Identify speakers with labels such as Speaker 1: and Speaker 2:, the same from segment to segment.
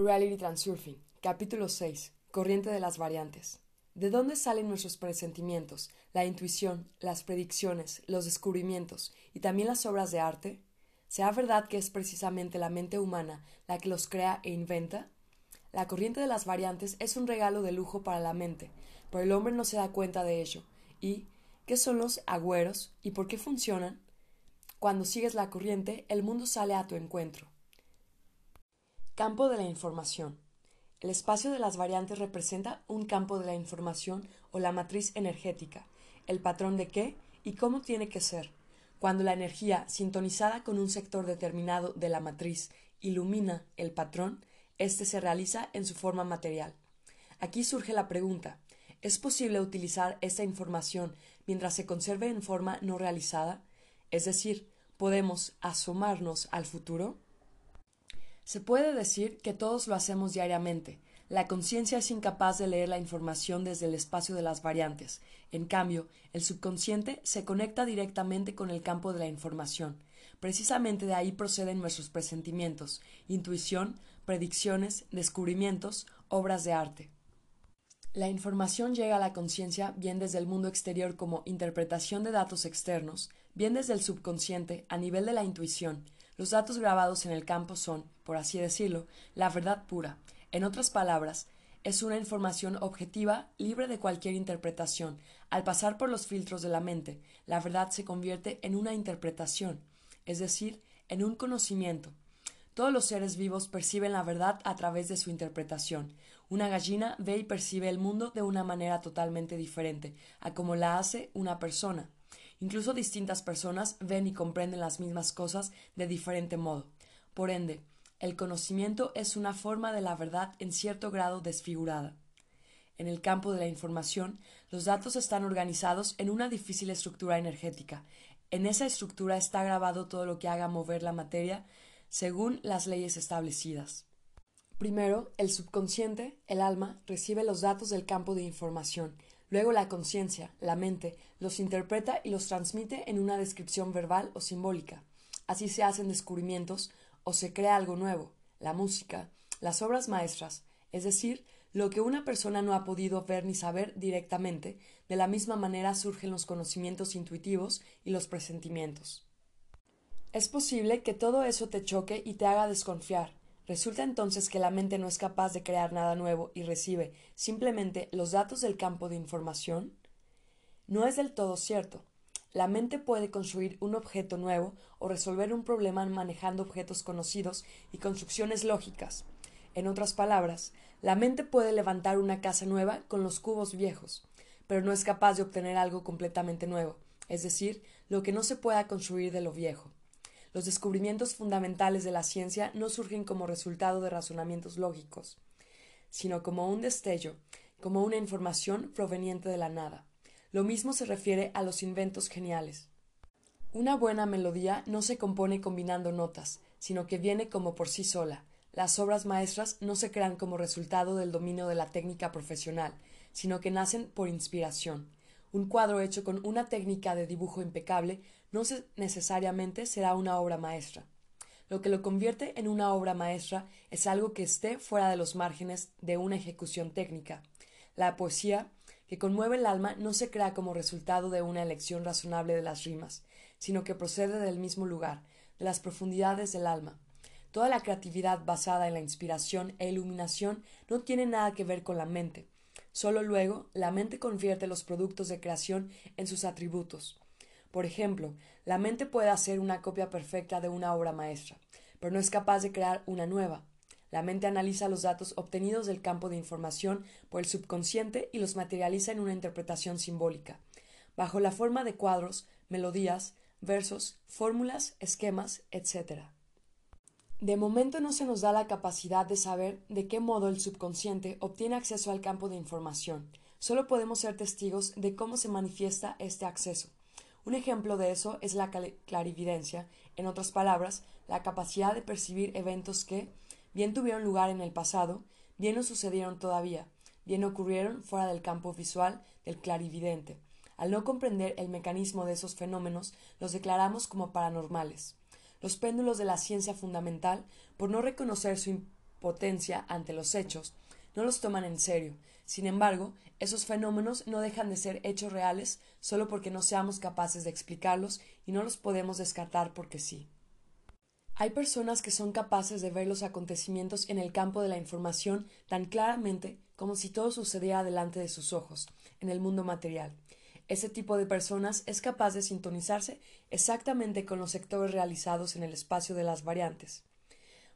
Speaker 1: Reality Transurfing, capítulo 6. Corriente de las variantes. ¿De dónde salen nuestros presentimientos, la intuición, las predicciones, los descubrimientos y también las obras de arte? ¿Sea verdad que es precisamente la mente humana la que los crea e inventa? La corriente de las variantes es un regalo de lujo para la mente, pero el hombre no se da cuenta de ello. ¿Y qué son los agüeros y por qué funcionan? Cuando sigues la corriente, el mundo sale a tu encuentro. Campo de la información. El espacio de las variantes representa un campo de la información o la matriz energética, el patrón de qué y cómo tiene que ser. Cuando la energía, sintonizada con un sector determinado de la matriz, ilumina el patrón, éste se realiza en su forma material. Aquí surge la pregunta ¿Es posible utilizar esta información mientras se conserve en forma no realizada? Es decir, ¿podemos asomarnos al futuro? Se puede decir que todos lo hacemos diariamente. La conciencia es incapaz de leer la información desde el espacio de las variantes. En cambio, el subconsciente se conecta directamente con el campo de la información. Precisamente de ahí proceden nuestros presentimientos, intuición, predicciones, descubrimientos, obras de arte. La información llega a la conciencia bien desde el mundo exterior como interpretación de datos externos, bien desde el subconsciente a nivel de la intuición, los datos grabados en el campo son, por así decirlo, la verdad pura. En otras palabras, es una información objetiva, libre de cualquier interpretación. Al pasar por los filtros de la mente, la verdad se convierte en una interpretación, es decir, en un conocimiento. Todos los seres vivos perciben la verdad a través de su interpretación. Una gallina ve y percibe el mundo de una manera totalmente diferente a como la hace una persona. Incluso distintas personas ven y comprenden las mismas cosas de diferente modo. Por ende, el conocimiento es una forma de la verdad en cierto grado desfigurada. En el campo de la información, los datos están organizados en una difícil estructura energética. En esa estructura está grabado todo lo que haga mover la materia según las leyes establecidas. Primero, el subconsciente, el alma, recibe los datos del campo de información Luego la conciencia, la mente, los interpreta y los transmite en una descripción verbal o simbólica. Así se hacen descubrimientos o se crea algo nuevo, la música, las obras maestras, es decir, lo que una persona no ha podido ver ni saber directamente, de la misma manera surgen los conocimientos intuitivos y los presentimientos. Es posible que todo eso te choque y te haga desconfiar, Resulta entonces que la mente no es capaz de crear nada nuevo y recibe simplemente los datos del campo de información? No es del todo cierto. La mente puede construir un objeto nuevo o resolver un problema manejando objetos conocidos y construcciones lógicas. En otras palabras, la mente puede levantar una casa nueva con los cubos viejos, pero no es capaz de obtener algo completamente nuevo, es decir, lo que no se pueda construir de lo viejo. Los descubrimientos fundamentales de la ciencia no surgen como resultado de razonamientos lógicos, sino como un destello, como una información proveniente de la nada. Lo mismo se refiere a los inventos geniales. Una buena melodía no se compone combinando notas, sino que viene como por sí sola. Las obras maestras no se crean como resultado del dominio de la técnica profesional, sino que nacen por inspiración. Un cuadro hecho con una técnica de dibujo impecable no necesariamente será una obra maestra. Lo que lo convierte en una obra maestra es algo que esté fuera de los márgenes de una ejecución técnica. La poesía, que conmueve el alma, no se crea como resultado de una elección razonable de las rimas, sino que procede del mismo lugar, de las profundidades del alma. Toda la creatividad basada en la inspiración e iluminación no tiene nada que ver con la mente. Solo luego la mente convierte los productos de creación en sus atributos. Por ejemplo, la mente puede hacer una copia perfecta de una obra maestra, pero no es capaz de crear una nueva. La mente analiza los datos obtenidos del campo de información por el subconsciente y los materializa en una interpretación simbólica, bajo la forma de cuadros, melodías, versos, fórmulas, esquemas, etc. De momento no se nos da la capacidad de saber de qué modo el subconsciente obtiene acceso al campo de información. Solo podemos ser testigos de cómo se manifiesta este acceso. Un ejemplo de eso es la clarividencia, en otras palabras, la capacidad de percibir eventos que, bien tuvieron lugar en el pasado, bien no sucedieron todavía, bien ocurrieron fuera del campo visual del clarividente. Al no comprender el mecanismo de esos fenómenos, los declaramos como paranormales. Los péndulos de la ciencia fundamental, por no reconocer su potencia ante los hechos, no los toman en serio. Sin embargo, esos fenómenos no dejan de ser hechos reales solo porque no seamos capaces de explicarlos y no los podemos descartar porque sí. Hay personas que son capaces de ver los acontecimientos en el campo de la información tan claramente como si todo sucediera delante de sus ojos, en el mundo material. Ese tipo de personas es capaz de sintonizarse exactamente con los sectores realizados en el espacio de las variantes.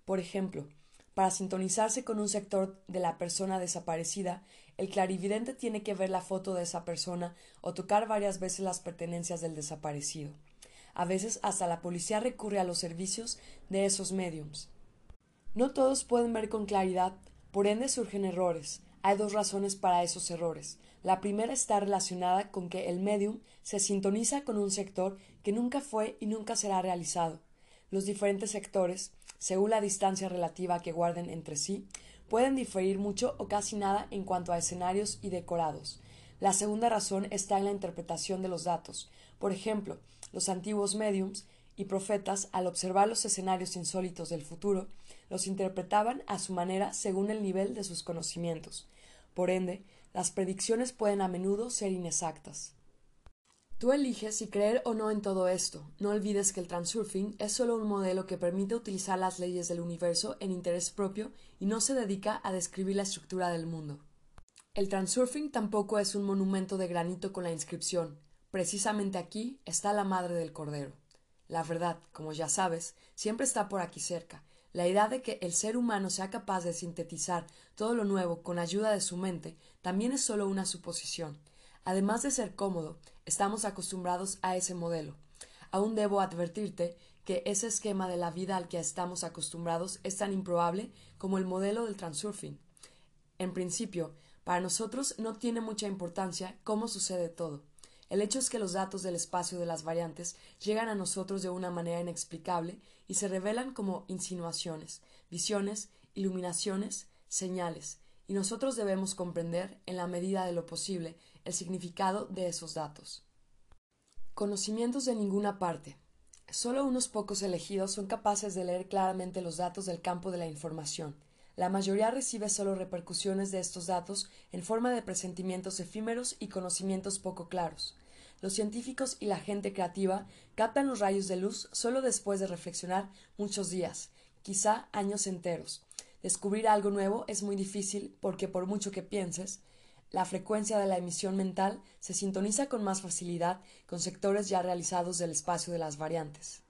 Speaker 1: Por ejemplo, para sintonizarse con un sector de la persona desaparecida, el clarividente tiene que ver la foto de esa persona o tocar varias veces las pertenencias del desaparecido. A veces hasta la policía recurre a los servicios de esos mediums. No todos pueden ver con claridad, por ende surgen errores. Hay dos razones para esos errores. La primera está relacionada con que el medium se sintoniza con un sector que nunca fue y nunca será realizado. Los diferentes sectores, según la distancia relativa que guarden entre sí, pueden diferir mucho o casi nada en cuanto a escenarios y decorados. La segunda razón está en la interpretación de los datos. Por ejemplo, los antiguos mediums y profetas, al observar los escenarios insólitos del futuro, los interpretaban a su manera según el nivel de sus conocimientos. Por ende, las predicciones pueden a menudo ser inexactas. Tú eliges si creer o no en todo esto. No olvides que el transurfing es solo un modelo que permite utilizar las leyes del universo en interés propio y no se dedica a describir la estructura del mundo. El transurfing tampoco es un monumento de granito con la inscripción Precisamente aquí está la madre del cordero. La verdad, como ya sabes, siempre está por aquí cerca. La idea de que el ser humano sea capaz de sintetizar todo lo nuevo con ayuda de su mente también es solo una suposición. Además de ser cómodo, estamos acostumbrados a ese modelo. Aún debo advertirte que ese esquema de la vida al que estamos acostumbrados es tan improbable como el modelo del transurfing. En principio, para nosotros no tiene mucha importancia cómo sucede todo. El hecho es que los datos del espacio de las variantes llegan a nosotros de una manera inexplicable y se revelan como insinuaciones, visiones, iluminaciones, señales, y nosotros debemos comprender, en la medida de lo posible, el significado de esos datos. Conocimientos de ninguna parte. Solo unos pocos elegidos son capaces de leer claramente los datos del campo de la información. La mayoría recibe solo repercusiones de estos datos en forma de presentimientos efímeros y conocimientos poco claros. Los científicos y la gente creativa captan los rayos de luz solo después de reflexionar muchos días, quizá años enteros. Descubrir algo nuevo es muy difícil porque por mucho que pienses, la frecuencia de la emisión mental se sintoniza con más facilidad con sectores ya realizados del espacio de las variantes.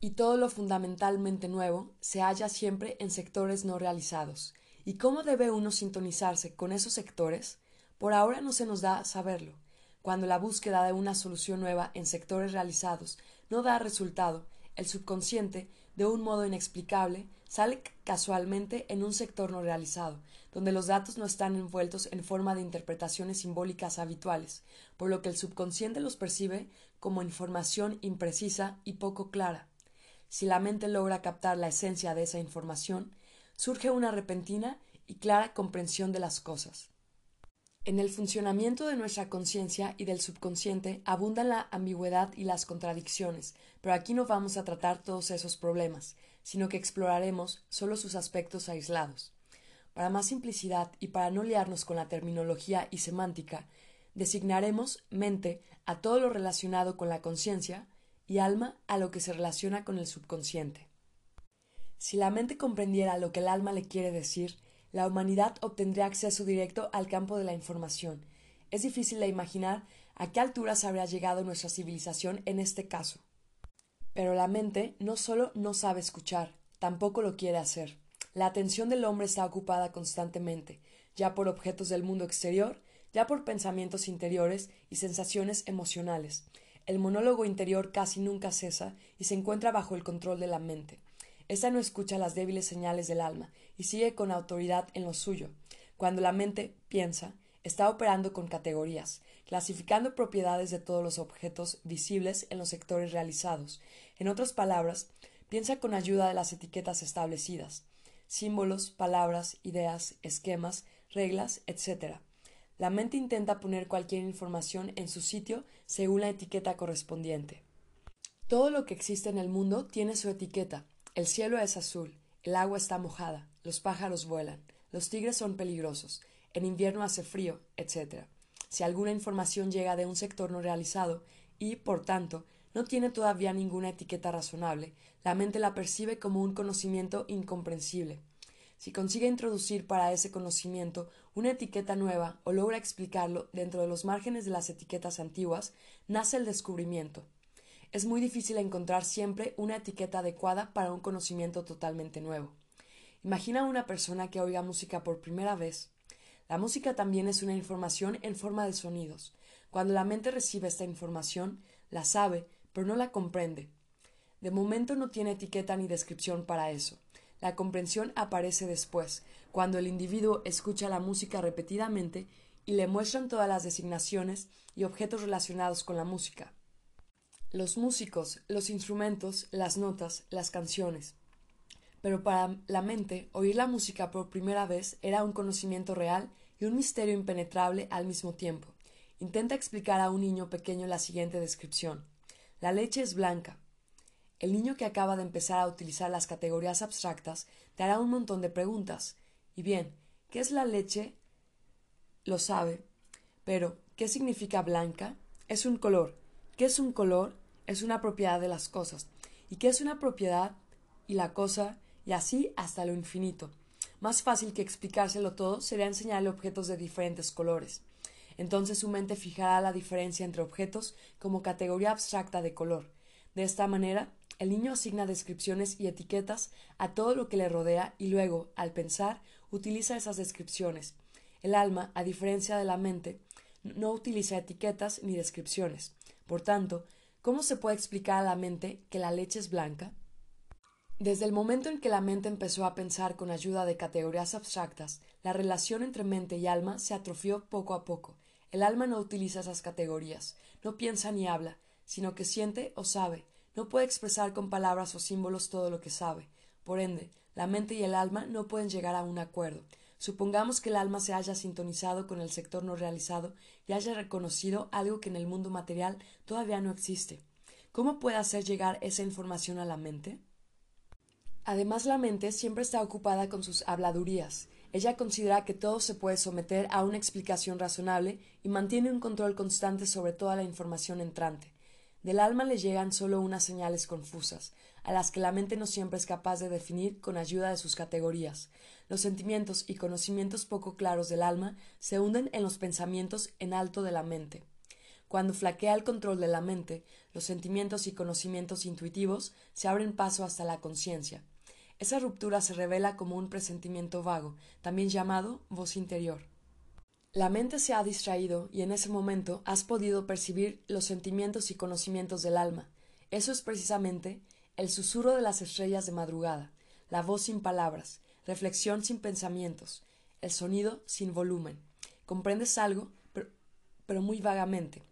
Speaker 1: Y todo lo fundamentalmente nuevo se halla siempre en sectores no realizados. ¿Y cómo debe uno sintonizarse con esos sectores? Por ahora no se nos da saberlo cuando la búsqueda de una solución nueva en sectores realizados no da resultado, el subconsciente, de un modo inexplicable, sale casualmente en un sector no realizado, donde los datos no están envueltos en forma de interpretaciones simbólicas habituales, por lo que el subconsciente los percibe como información imprecisa y poco clara. Si la mente logra captar la esencia de esa información, surge una repentina y clara comprensión de las cosas. En el funcionamiento de nuestra conciencia y del subconsciente abundan la ambigüedad y las contradicciones, pero aquí no vamos a tratar todos esos problemas, sino que exploraremos solo sus aspectos aislados. Para más simplicidad y para no liarnos con la terminología y semántica, designaremos mente a todo lo relacionado con la conciencia y alma a lo que se relaciona con el subconsciente. Si la mente comprendiera lo que el alma le quiere decir, la humanidad obtendría acceso directo al campo de la información. Es difícil de imaginar a qué alturas habría llegado nuestra civilización en este caso. Pero la mente no solo no sabe escuchar, tampoco lo quiere hacer. La atención del hombre está ocupada constantemente, ya por objetos del mundo exterior, ya por pensamientos interiores y sensaciones emocionales. El monólogo interior casi nunca cesa y se encuentra bajo el control de la mente. Esta no escucha las débiles señales del alma y sigue con autoridad en lo suyo. Cuando la mente piensa, está operando con categorías, clasificando propiedades de todos los objetos visibles en los sectores realizados. En otras palabras, piensa con ayuda de las etiquetas establecidas, símbolos, palabras, ideas, esquemas, reglas, etc. La mente intenta poner cualquier información en su sitio según la etiqueta correspondiente. Todo lo que existe en el mundo tiene su etiqueta. El cielo es azul, el agua está mojada, los pájaros vuelan, los tigres son peligrosos, en invierno hace frío, etc. Si alguna información llega de un sector no realizado y, por tanto, no tiene todavía ninguna etiqueta razonable, la mente la percibe como un conocimiento incomprensible. Si consigue introducir para ese conocimiento una etiqueta nueva o logra explicarlo dentro de los márgenes de las etiquetas antiguas, nace el descubrimiento. Es muy difícil encontrar siempre una etiqueta adecuada para un conocimiento totalmente nuevo. Imagina una persona que oiga música por primera vez. La música también es una información en forma de sonidos. Cuando la mente recibe esta información, la sabe, pero no la comprende. De momento no tiene etiqueta ni descripción para eso. La comprensión aparece después, cuando el individuo escucha la música repetidamente y le muestran todas las designaciones y objetos relacionados con la música. Los músicos, los instrumentos, las notas, las canciones. Pero para la mente, oír la música por primera vez era un conocimiento real y un misterio impenetrable al mismo tiempo. Intenta explicar a un niño pequeño la siguiente descripción. La leche es blanca, el niño que acaba de empezar a utilizar las categorías abstractas te hará un montón de preguntas. Y bien, ¿qué es la leche? Lo sabe. Pero, ¿qué significa blanca? Es un color. ¿Qué es un color? Es una propiedad de las cosas. ¿Y qué es una propiedad? Y la cosa, y así hasta lo infinito. Más fácil que explicárselo todo sería enseñarle objetos de diferentes colores. Entonces su mente fijará la diferencia entre objetos como categoría abstracta de color. De esta manera, el niño asigna descripciones y etiquetas a todo lo que le rodea y luego, al pensar, utiliza esas descripciones. El alma, a diferencia de la mente, no utiliza etiquetas ni descripciones. Por tanto, ¿cómo se puede explicar a la mente que la leche es blanca? Desde el momento en que la mente empezó a pensar con ayuda de categorías abstractas, la relación entre mente y alma se atrofió poco a poco. El alma no utiliza esas categorías, no piensa ni habla, sino que siente o sabe, no puede expresar con palabras o símbolos todo lo que sabe. Por ende, la mente y el alma no pueden llegar a un acuerdo. Supongamos que el alma se haya sintonizado con el sector no realizado y haya reconocido algo que en el mundo material todavía no existe. ¿Cómo puede hacer llegar esa información a la mente? Además, la mente siempre está ocupada con sus habladurías. Ella considera que todo se puede someter a una explicación razonable y mantiene un control constante sobre toda la información entrante. Del alma le llegan solo unas señales confusas, a las que la mente no siempre es capaz de definir con ayuda de sus categorías. Los sentimientos y conocimientos poco claros del alma se hunden en los pensamientos en alto de la mente. Cuando flaquea el control de la mente, los sentimientos y conocimientos intuitivos se abren paso hasta la conciencia. Esa ruptura se revela como un presentimiento vago, también llamado voz interior. La mente se ha distraído y en ese momento has podido percibir los sentimientos y conocimientos del alma. Eso es precisamente el susurro de las estrellas de madrugada, la voz sin palabras, reflexión sin pensamientos, el sonido sin volumen. Comprendes algo, pero, muy vagamente.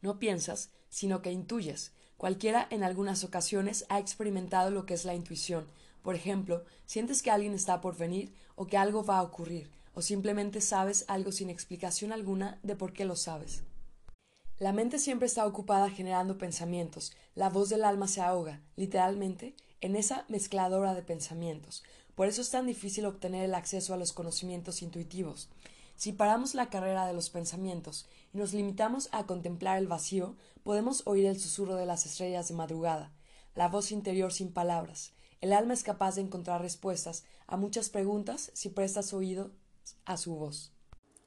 Speaker 1: No piensas, sino que intuyes. Cualquiera en algunas ocasiones ha experimentado lo que es la intuición. Por ejemplo, sientes que alguien está por venir o que algo va a ocurrir o simplemente sabes algo sin explicación alguna de por qué lo sabes. La mente siempre está ocupada generando pensamientos, la voz del alma se ahoga, literalmente, en esa mezcladora de pensamientos. Por eso es tan difícil obtener el acceso a los conocimientos intuitivos. Si paramos la carrera de los pensamientos y nos limitamos a contemplar el vacío, podemos oír el susurro de las estrellas de madrugada, la voz interior sin palabras. El alma es capaz de encontrar respuestas a muchas preguntas si prestas oído a su voz.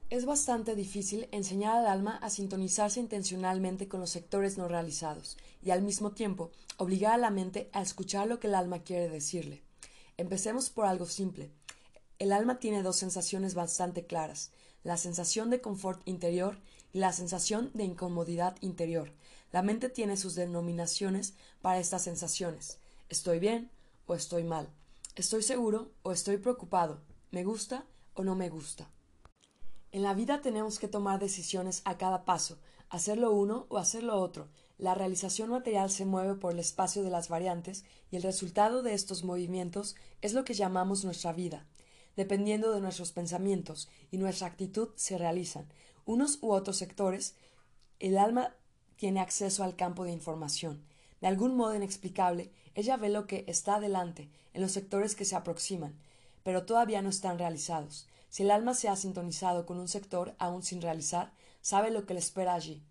Speaker 1: Es bastante difícil enseñar al alma a sintonizarse intencionalmente con los sectores no realizados y al mismo tiempo obligar a la mente a escuchar lo que el alma quiere decirle. Empecemos por algo simple. El alma tiene dos sensaciones bastante claras, la sensación de confort interior y la sensación de incomodidad interior. La mente tiene sus denominaciones para estas sensaciones. Estoy bien estoy mal. Estoy seguro o estoy preocupado. Me gusta o no me gusta. En la vida tenemos que tomar decisiones a cada paso, hacer lo uno o hacer lo otro. La realización material se mueve por el espacio de las variantes y el resultado de estos movimientos es lo que llamamos nuestra vida. Dependiendo de nuestros pensamientos y nuestra actitud se realizan unos u otros sectores, el alma tiene acceso al campo de información. De algún modo inexplicable, ella ve lo que está adelante, en los sectores que se aproximan, pero todavía no están realizados. Si el alma se ha sintonizado con un sector aún sin realizar, sabe lo que le espera allí,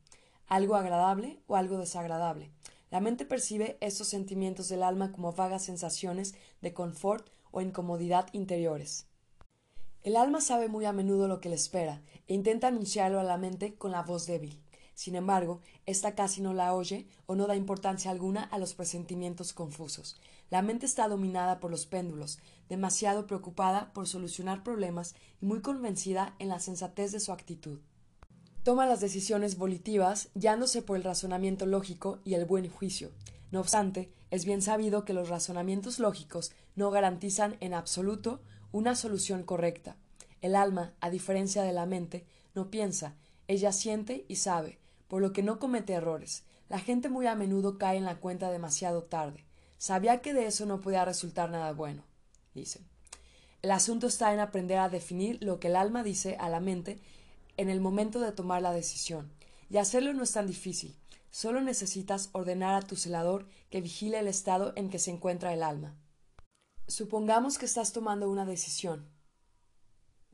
Speaker 1: algo agradable o algo desagradable. La mente percibe estos sentimientos del alma como vagas sensaciones de confort o incomodidad interiores. El alma sabe muy a menudo lo que le espera e intenta anunciarlo a la mente con la voz débil. Sin embargo, ésta casi no la oye o no da importancia alguna a los presentimientos confusos. La mente está dominada por los péndulos, demasiado preocupada por solucionar problemas y muy convencida en la sensatez de su actitud. Toma las decisiones volitivas guiándose por el razonamiento lógico y el buen juicio. No obstante, es bien sabido que los razonamientos lógicos no garantizan en absoluto una solución correcta. El alma, a diferencia de la mente, no piensa, ella siente y sabe, por lo que no comete errores. La gente muy a menudo cae en la cuenta demasiado tarde. Sabía que de eso no podía resultar nada bueno, dicen. El asunto está en aprender a definir lo que el alma dice a la mente en el momento de tomar la decisión. Y hacerlo no es tan difícil. Solo necesitas ordenar a tu celador que vigile el estado en que se encuentra el alma. Supongamos que estás tomando una decisión.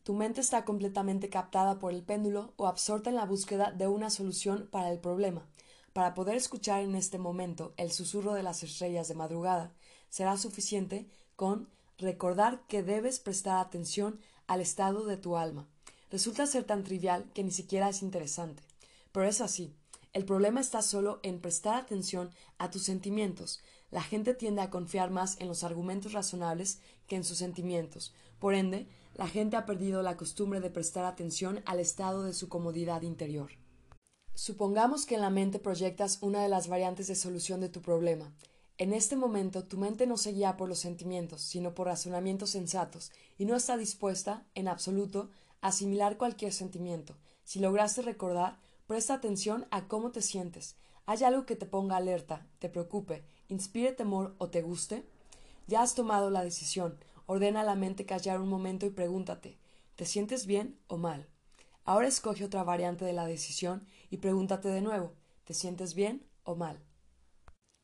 Speaker 1: Tu mente está completamente captada por el péndulo o absorta en la búsqueda de una solución para el problema. Para poder escuchar en este momento el susurro de las estrellas de madrugada, será suficiente con recordar que debes prestar atención al estado de tu alma. Resulta ser tan trivial que ni siquiera es interesante. Pero es así. El problema está solo en prestar atención a tus sentimientos. La gente tiende a confiar más en los argumentos razonables que en sus sentimientos. Por ende, la gente ha perdido la costumbre de prestar atención al estado de su comodidad interior. Supongamos que en la mente proyectas una de las variantes de solución de tu problema. En este momento tu mente no se guía por los sentimientos, sino por razonamientos sensatos, y no está dispuesta, en absoluto, a asimilar cualquier sentimiento. Si lograste recordar, Presta atención a cómo te sientes. ¿Hay algo que te ponga alerta, te preocupe, inspire temor o te guste? Ya has tomado la decisión. Ordena a la mente callar un momento y pregúntate ¿te sientes bien o mal? Ahora escoge otra variante de la decisión y pregúntate de nuevo ¿te sientes bien o mal?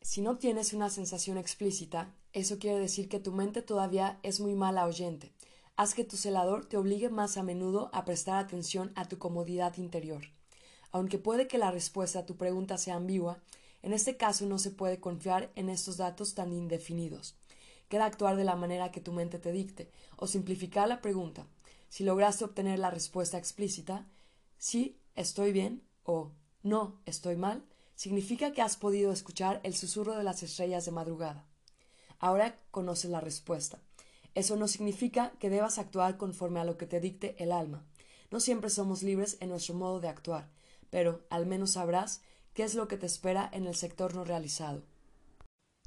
Speaker 1: Si no tienes una sensación explícita, eso quiere decir que tu mente todavía es muy mala oyente. Haz que tu celador te obligue más a menudo a prestar atención a tu comodidad interior. Aunque puede que la respuesta a tu pregunta sea ambigua, en este caso no se puede confiar en estos datos tan indefinidos. Queda actuar de la manera que tu mente te dicte, o simplificar la pregunta. Si lograste obtener la respuesta explícita, sí, estoy bien, o no, estoy mal, significa que has podido escuchar el susurro de las estrellas de madrugada. Ahora conoces la respuesta. Eso no significa que debas actuar conforme a lo que te dicte el alma. No siempre somos libres en nuestro modo de actuar, pero al menos sabrás qué es lo que te espera en el sector no realizado.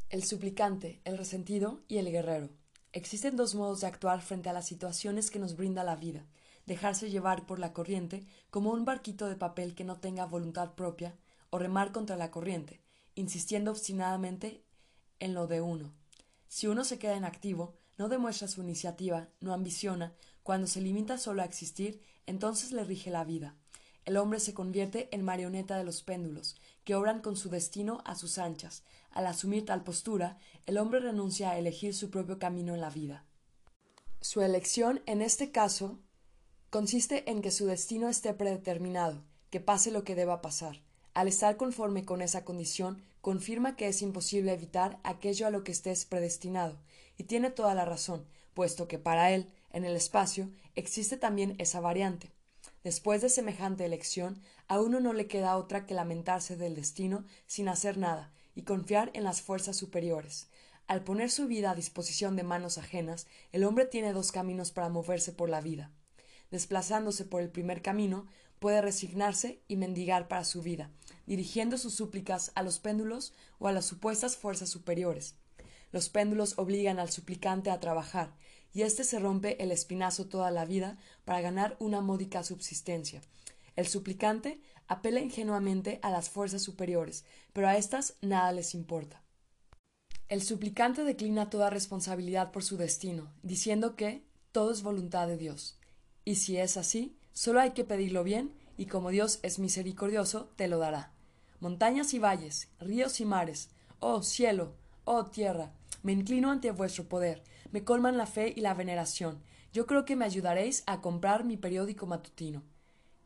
Speaker 1: El suplicante, el resentido y el guerrero. Existen dos modos de actuar frente a las situaciones que nos brinda la vida dejarse llevar por la corriente como un barquito de papel que no tenga voluntad propia, o remar contra la corriente, insistiendo obstinadamente en lo de uno. Si uno se queda inactivo, no demuestra su iniciativa, no ambiciona, cuando se limita solo a existir, entonces le rige la vida el hombre se convierte en marioneta de los péndulos, que obran con su destino a sus anchas. Al asumir tal postura, el hombre renuncia a elegir su propio camino en la vida. Su elección, en este caso, consiste en que su destino esté predeterminado, que pase lo que deba pasar. Al estar conforme con esa condición, confirma que es imposible evitar aquello a lo que estés predestinado, y tiene toda la razón, puesto que para él, en el espacio, existe también esa variante. Después de semejante elección, a uno no le queda otra que lamentarse del destino sin hacer nada y confiar en las fuerzas superiores. Al poner su vida a disposición de manos ajenas, el hombre tiene dos caminos para moverse por la vida. Desplazándose por el primer camino, puede resignarse y mendigar para su vida, dirigiendo sus súplicas a los péndulos o a las supuestas fuerzas superiores. Los péndulos obligan al suplicante a trabajar, y éste se rompe el espinazo toda la vida para ganar una módica subsistencia. El suplicante apela ingenuamente a las fuerzas superiores, pero a éstas nada les importa. El suplicante declina toda responsabilidad por su destino, diciendo que todo es voluntad de Dios. Y si es así, solo hay que pedirlo bien, y como Dios es misericordioso, te lo dará. Montañas y valles, ríos y mares, oh cielo, oh tierra, Me inclino ante vuestro poder, me colman la fe y la veneración. Yo creo que me ayudaréis a comprar mi periódico matutino.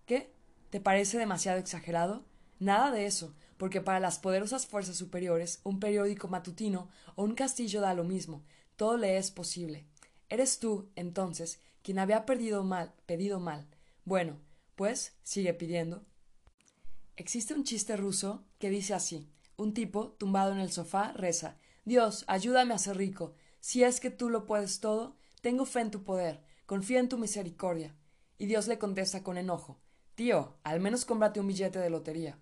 Speaker 1: ¿Qué? ¿Te parece demasiado exagerado? Nada de eso, porque para las poderosas fuerzas superiores, un periódico matutino o un castillo da lo mismo, todo le es posible. Eres tú, entonces, quien había perdido mal, pedido mal. Bueno, pues sigue pidiendo. Existe un chiste ruso que dice así un tipo, tumbado en el sofá, reza Dios, ayúdame a ser rico. Si es que tú lo puedes todo, tengo fe en tu poder, confío en tu misericordia. Y Dios le contesta con enojo Tío, al menos cómprate un billete de lotería.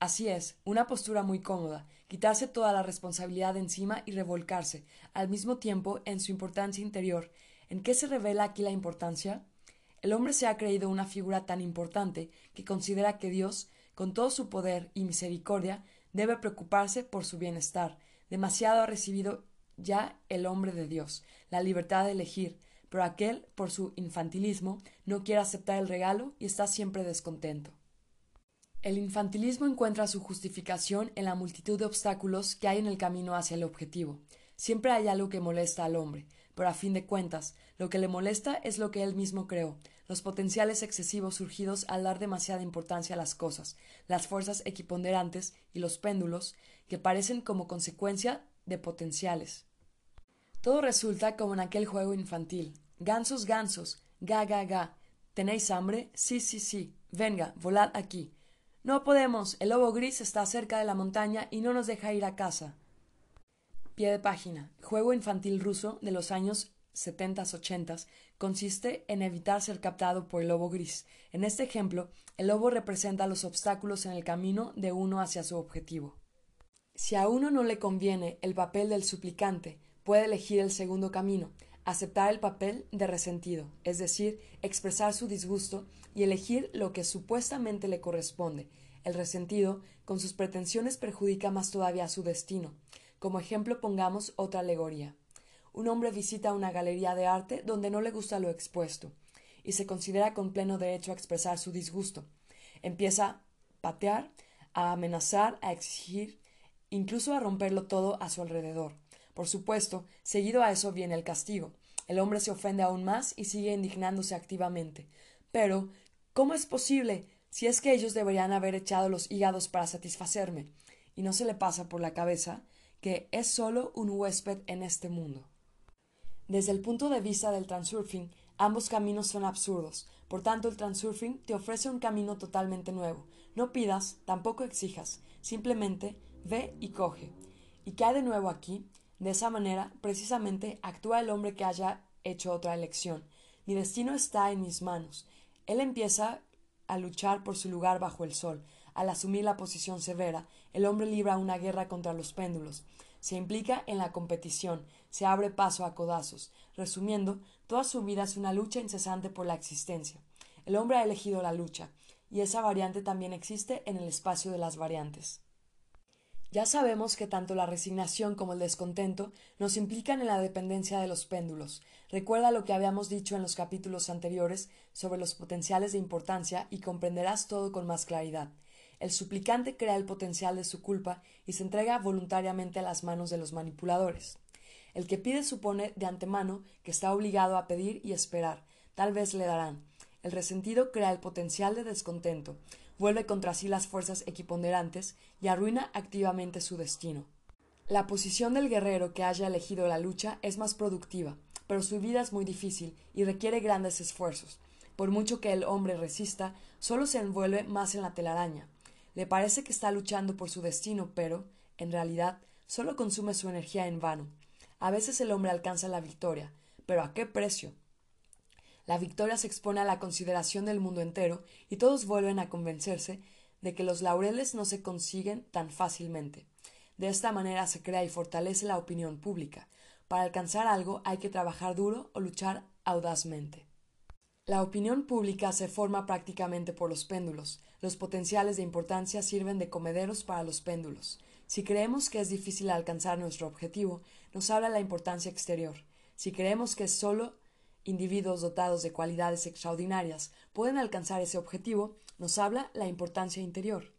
Speaker 1: Así es, una postura muy cómoda, quitarse toda la responsabilidad de encima y revolcarse, al mismo tiempo, en su importancia interior. ¿En qué se revela aquí la importancia? El hombre se ha creído una figura tan importante que considera que Dios, con todo su poder y misericordia, debe preocuparse por su bienestar. Demasiado ha recibido ya el hombre de Dios, la libertad de elegir, pero aquel, por su infantilismo, no quiere aceptar el regalo y está siempre descontento. El infantilismo encuentra su justificación en la multitud de obstáculos que hay en el camino hacia el objetivo. Siempre hay algo que molesta al hombre, pero a fin de cuentas, lo que le molesta es lo que él mismo creó, los potenciales excesivos surgidos al dar demasiada importancia a las cosas, las fuerzas equiponderantes y los péndulos, que parecen como consecuencia de potenciales. Todo resulta como en aquel juego infantil. Gansos, gansos, ga, ga, ga. ¿Tenéis hambre? Sí, sí, sí. Venga, volad aquí. No podemos. El lobo gris está cerca de la montaña y no nos deja ir a casa. Pie de página. Juego infantil ruso de los años 70-80 consiste en evitar ser captado por el lobo gris. En este ejemplo, el lobo representa los obstáculos en el camino de uno hacia su objetivo. Si a uno no le conviene el papel del suplicante, puede elegir el segundo camino, aceptar el papel de resentido, es decir, expresar su disgusto y elegir lo que supuestamente le corresponde. El resentido, con sus pretensiones, perjudica más todavía su destino. Como ejemplo pongamos otra alegoría. Un hombre visita una galería de arte donde no le gusta lo expuesto, y se considera con pleno derecho a expresar su disgusto. Empieza a patear, a amenazar, a exigir, incluso a romperlo todo a su alrededor. Por supuesto, seguido a eso viene el castigo. El hombre se ofende aún más y sigue indignándose activamente. Pero, ¿cómo es posible? Si es que ellos deberían haber echado los hígados para satisfacerme. Y no se le pasa por la cabeza que es solo un huésped en este mundo. Desde el punto de vista del transurfing, ambos caminos son absurdos. Por tanto, el transurfing te ofrece un camino totalmente nuevo. No pidas, tampoco exijas. Simplemente ve y coge. ¿Y qué hay de nuevo aquí? De esa manera, precisamente, actúa el hombre que haya hecho otra elección. Mi destino está en mis manos. Él empieza a luchar por su lugar bajo el sol. Al asumir la posición severa, el hombre libra una guerra contra los péndulos. Se implica en la competición, se abre paso a codazos. Resumiendo, toda su vida es una lucha incesante por la existencia. El hombre ha elegido la lucha, y esa variante también existe en el espacio de las variantes. Ya sabemos que tanto la resignación como el descontento nos implican en la dependencia de los péndulos. Recuerda lo que habíamos dicho en los capítulos anteriores sobre los potenciales de importancia y comprenderás todo con más claridad. El suplicante crea el potencial de su culpa y se entrega voluntariamente a las manos de los manipuladores. El que pide supone de antemano que está obligado a pedir y esperar. Tal vez le darán. El resentido crea el potencial de descontento vuelve contra sí las fuerzas equiponderantes y arruina activamente su destino. La posición del guerrero que haya elegido la lucha es más productiva, pero su vida es muy difícil y requiere grandes esfuerzos. Por mucho que el hombre resista, solo se envuelve más en la telaraña. Le parece que está luchando por su destino, pero, en realidad, solo consume su energía en vano. A veces el hombre alcanza la victoria, pero ¿a qué precio? La victoria se expone a la consideración del mundo entero y todos vuelven a convencerse de que los laureles no se consiguen tan fácilmente. De esta manera se crea y fortalece la opinión pública. Para alcanzar algo hay que trabajar duro o luchar audazmente. La opinión pública se forma prácticamente por los péndulos. Los potenciales de importancia sirven de comederos para los péndulos. Si creemos que es difícil alcanzar nuestro objetivo, nos habla la importancia exterior. Si creemos que es solo individuos dotados de cualidades extraordinarias pueden alcanzar ese objetivo, nos habla la importancia interior.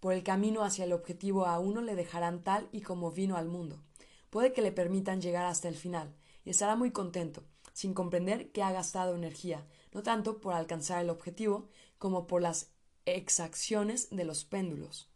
Speaker 1: Por el camino hacia el objetivo a uno le dejarán tal y como vino al mundo. puede que le permitan llegar hasta el final, y estará muy contento, sin comprender que ha gastado energía, no tanto por alcanzar el objetivo, como por las exacciones de los péndulos.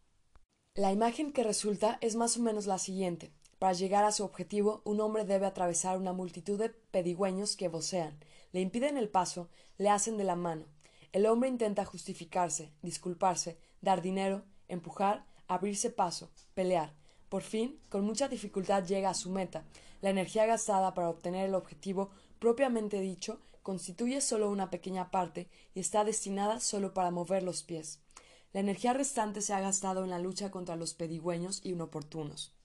Speaker 1: La imagen que resulta es más o menos la siguiente. Para llegar a su objetivo, un hombre debe atravesar una multitud de pedigüeños que vocean, le impiden el paso, le hacen de la mano. El hombre intenta justificarse, disculparse, dar dinero, empujar, abrirse paso, pelear. Por fin, con mucha dificultad llega a su meta. La energía gastada para obtener el objetivo propiamente dicho constituye solo una pequeña parte y está destinada solo para mover los pies. La energía restante se ha gastado en la lucha contra los pedigüeños y inoportunos.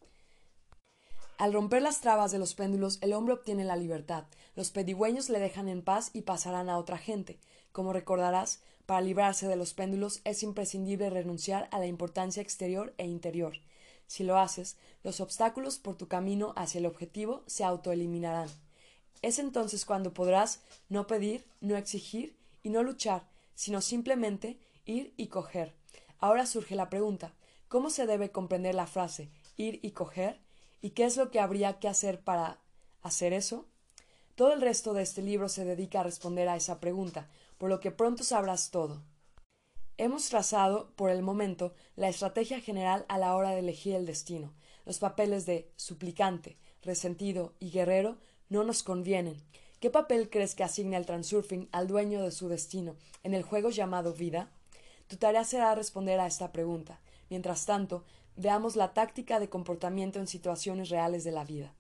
Speaker 1: Al romper las trabas de los péndulos, el hombre obtiene la libertad. Los pedigüeños le dejan en paz y pasarán a otra gente. Como recordarás, para librarse de los péndulos es imprescindible renunciar a la importancia exterior e interior. Si lo haces, los obstáculos por tu camino hacia el objetivo se autoeliminarán. Es entonces cuando podrás no pedir, no exigir y no luchar, sino simplemente ir y coger. Ahora surge la pregunta ¿cómo se debe comprender la frase ir y coger? ¿Y qué es lo que habría que hacer para hacer eso? Todo el resto de este libro se dedica a responder a esa pregunta, por lo que pronto sabrás todo. Hemos trazado, por el momento, la estrategia general a la hora de elegir el destino. Los papeles de suplicante, resentido y guerrero no nos convienen. ¿Qué papel crees que asigne el transurfing al dueño de su destino en el juego llamado vida? Tu tarea será responder a esta pregunta. Mientras tanto, veamos la táctica de comportamiento en situaciones reales de la vida.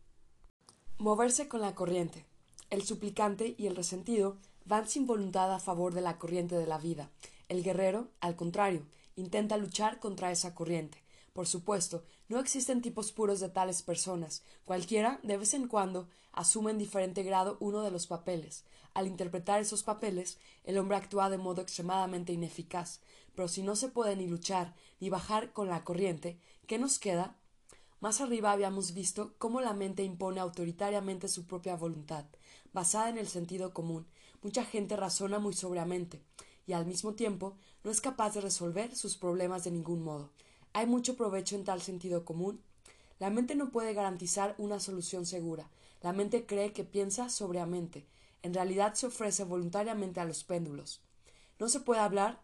Speaker 1: Moverse con la corriente. El suplicante y el resentido van sin voluntad a favor de la corriente de la vida. El guerrero, al contrario, intenta luchar contra esa corriente. Por supuesto, no existen tipos puros de tales personas. Cualquiera, de vez en cuando, asume en diferente grado uno de los papeles. Al interpretar esos papeles, el hombre actúa de modo extremadamente ineficaz. Pero si no se puede ni luchar ni bajar con la corriente, ¿qué nos queda? Más arriba habíamos visto cómo la mente impone autoritariamente su propia voluntad, basada en el sentido común. Mucha gente razona muy sobriamente, y al mismo tiempo no es capaz de resolver sus problemas de ningún modo. Hay mucho provecho en tal sentido común. La mente no puede garantizar una solución segura. La mente cree que piensa sobriamente. En realidad se ofrece voluntariamente a los péndulos. No se puede hablar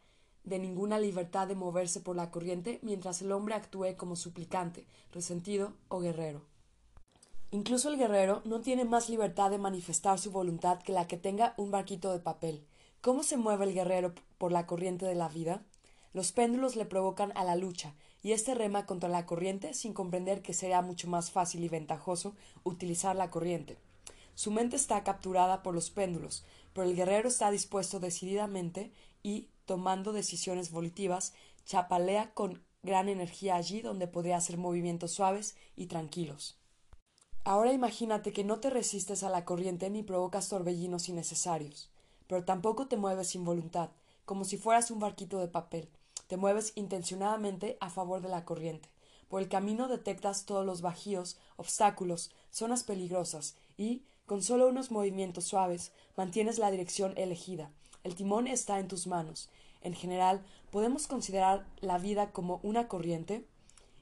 Speaker 1: de ninguna libertad de moverse por la corriente mientras el hombre actúe como suplicante, resentido o guerrero. Incluso el guerrero no tiene más libertad de manifestar su voluntad que la que tenga un barquito de papel. ¿Cómo se mueve el guerrero por la corriente de la vida? Los péndulos le provocan a la lucha, y éste rema contra la corriente sin comprender que será mucho más fácil y ventajoso utilizar la corriente. Su mente está capturada por los péndulos, pero el guerrero está dispuesto decididamente y, tomando decisiones volitivas, chapalea con gran energía allí donde podría hacer movimientos suaves y tranquilos. Ahora imagínate que no te resistes a la corriente ni provocas torbellinos innecesarios, pero tampoco te mueves sin voluntad, como si fueras un barquito de papel. Te mueves intencionadamente a favor de la corriente. Por el camino detectas todos los bajíos, obstáculos, zonas peligrosas y, con solo unos movimientos suaves, mantienes la dirección elegida. El timón está en tus manos. En general, podemos considerar la vida como una corriente.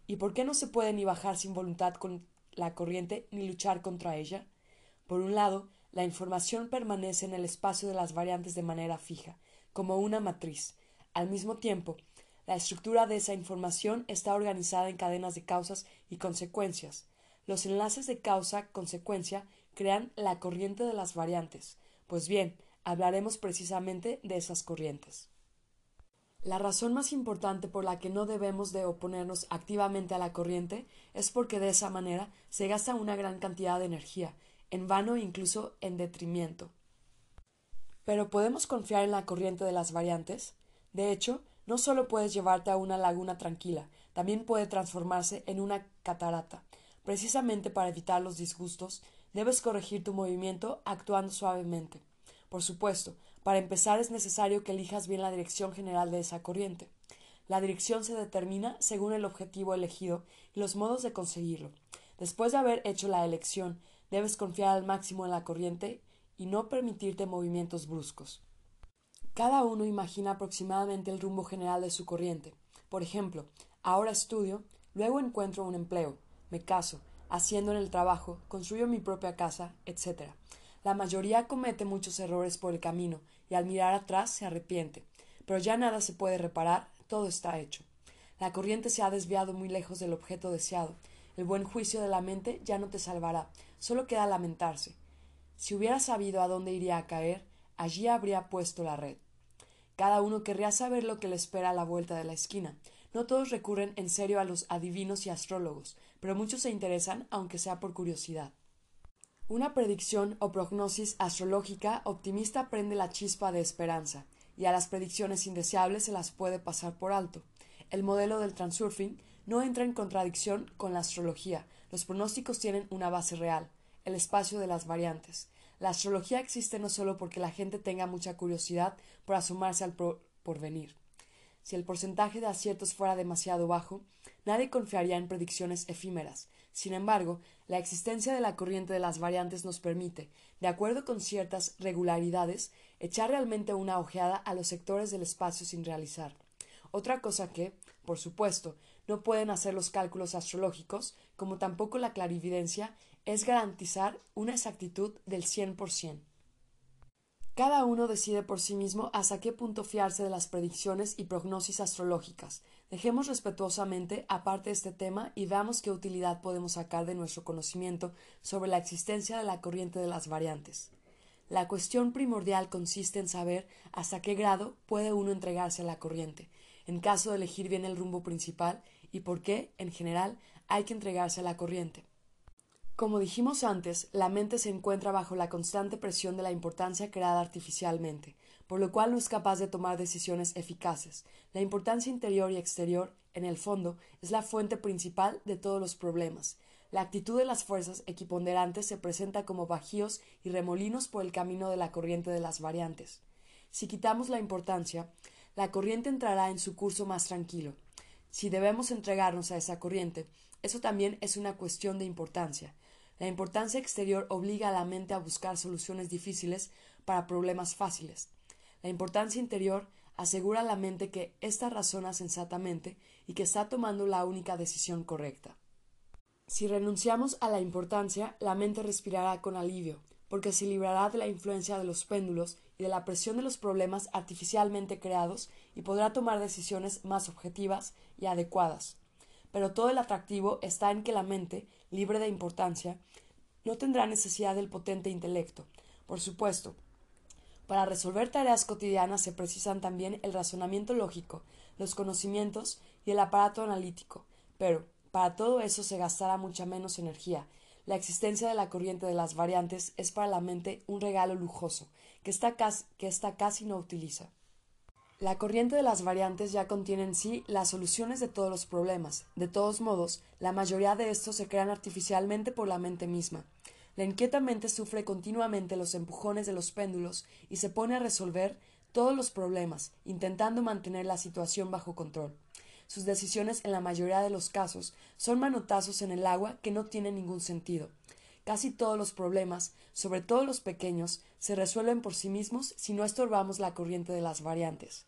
Speaker 1: ¿Y por qué no se puede ni bajar sin voluntad con la corriente ni luchar contra ella? Por un lado, la información permanece en el espacio de las variantes de manera fija, como una matriz. Al mismo tiempo, la estructura de esa información está organizada en cadenas de causas y consecuencias. Los enlaces de causa-consecuencia crean la corriente de las variantes. Pues bien, hablaremos precisamente de esas corrientes. La razón más importante por la que no debemos de oponernos activamente a la corriente es porque de esa manera se gasta una gran cantidad de energía, en vano e incluso en detrimento. Pero ¿podemos confiar en la corriente de las variantes? De hecho, no solo puedes llevarte a una laguna tranquila, también puede transformarse en una catarata. Precisamente para evitar los disgustos, debes corregir tu movimiento actuando suavemente. Por supuesto, para empezar es necesario que elijas bien la dirección general de esa corriente. La dirección se determina según el objetivo elegido y los modos de conseguirlo. Después de haber hecho la elección, debes confiar al máximo en la corriente y no permitirte movimientos bruscos. Cada uno imagina aproximadamente el rumbo general de su corriente. Por ejemplo, ahora estudio, luego encuentro un empleo, me caso, haciendo en el trabajo, construyo mi propia casa, etc. La mayoría comete muchos errores por el camino y al mirar atrás se arrepiente. Pero ya nada se puede reparar, todo está hecho. La corriente se ha desviado muy lejos del objeto deseado. El buen juicio de la mente ya no te salvará, solo queda lamentarse. Si hubiera sabido a dónde iría a caer, allí habría puesto la red. Cada uno querría saber lo que le espera a la vuelta de la esquina. No todos recurren en serio a los adivinos y astrólogos, pero muchos se interesan, aunque sea por curiosidad. Una predicción o prognosis astrológica optimista prende la chispa de esperanza, y a las predicciones indeseables se las puede pasar por alto. El modelo del transurfing no entra en contradicción con la astrología. Los pronósticos tienen una base real, el espacio de las variantes. La astrología existe no solo porque la gente tenga mucha curiosidad por asomarse al porvenir. Si el porcentaje de aciertos fuera demasiado bajo, nadie confiaría en predicciones efímeras. Sin embargo, la existencia de la corriente de las variantes nos permite, de acuerdo con ciertas regularidades, echar realmente una ojeada a los sectores del espacio sin realizar. Otra cosa que, por supuesto, no pueden hacer los cálculos astrológicos, como tampoco la clarividencia, es garantizar una exactitud del 100%. Cada uno decide por sí mismo hasta qué punto fiarse de las predicciones y prognosis astrológicas. Dejemos respetuosamente aparte este tema y veamos qué utilidad podemos sacar de nuestro conocimiento sobre la existencia de la corriente de las variantes. La cuestión primordial consiste en saber hasta qué grado puede uno entregarse a la corriente, en caso de elegir bien el rumbo principal, y por qué, en general, hay que entregarse a la corriente. Como dijimos antes, la mente se encuentra bajo la constante presión de la importancia creada artificialmente, por lo cual no es capaz de tomar decisiones eficaces. La importancia interior y exterior, en el fondo, es la fuente principal de todos los problemas. La actitud de las fuerzas equiponderantes se presenta como bajíos y remolinos por el camino de la corriente de las variantes. Si quitamos la importancia, la corriente entrará en su curso más tranquilo. Si debemos entregarnos a esa corriente, eso también es una cuestión de importancia. La importancia exterior obliga a la mente a buscar soluciones difíciles para problemas fáciles. La importancia interior asegura a la mente que ésta razona sensatamente y que está tomando la única decisión correcta. Si renunciamos a la importancia, la mente respirará con alivio, porque se librará de la influencia de los péndulos y de la presión de los problemas artificialmente creados y podrá tomar decisiones más objetivas y adecuadas. Pero todo el atractivo está en que la mente libre de importancia, no tendrá necesidad del potente intelecto. Por supuesto, para resolver tareas cotidianas se precisan también el razonamiento lógico, los conocimientos y el aparato analítico, pero para todo eso se gastará mucha menos energía. La existencia de la corriente de las variantes es para la mente un regalo lujoso, que esta casi, que casi no utiliza. La corriente de las variantes ya contiene en sí las soluciones de todos los problemas. De todos modos, la mayoría de estos se crean artificialmente por la mente misma. La inquieta mente sufre continuamente los empujones de los péndulos y se pone a resolver todos los problemas, intentando mantener la situación bajo control. Sus decisiones en la mayoría de los casos son manotazos en el agua que no tienen ningún sentido. Casi todos los problemas, sobre todo los pequeños, se resuelven por sí mismos si no estorbamos la corriente de las variantes.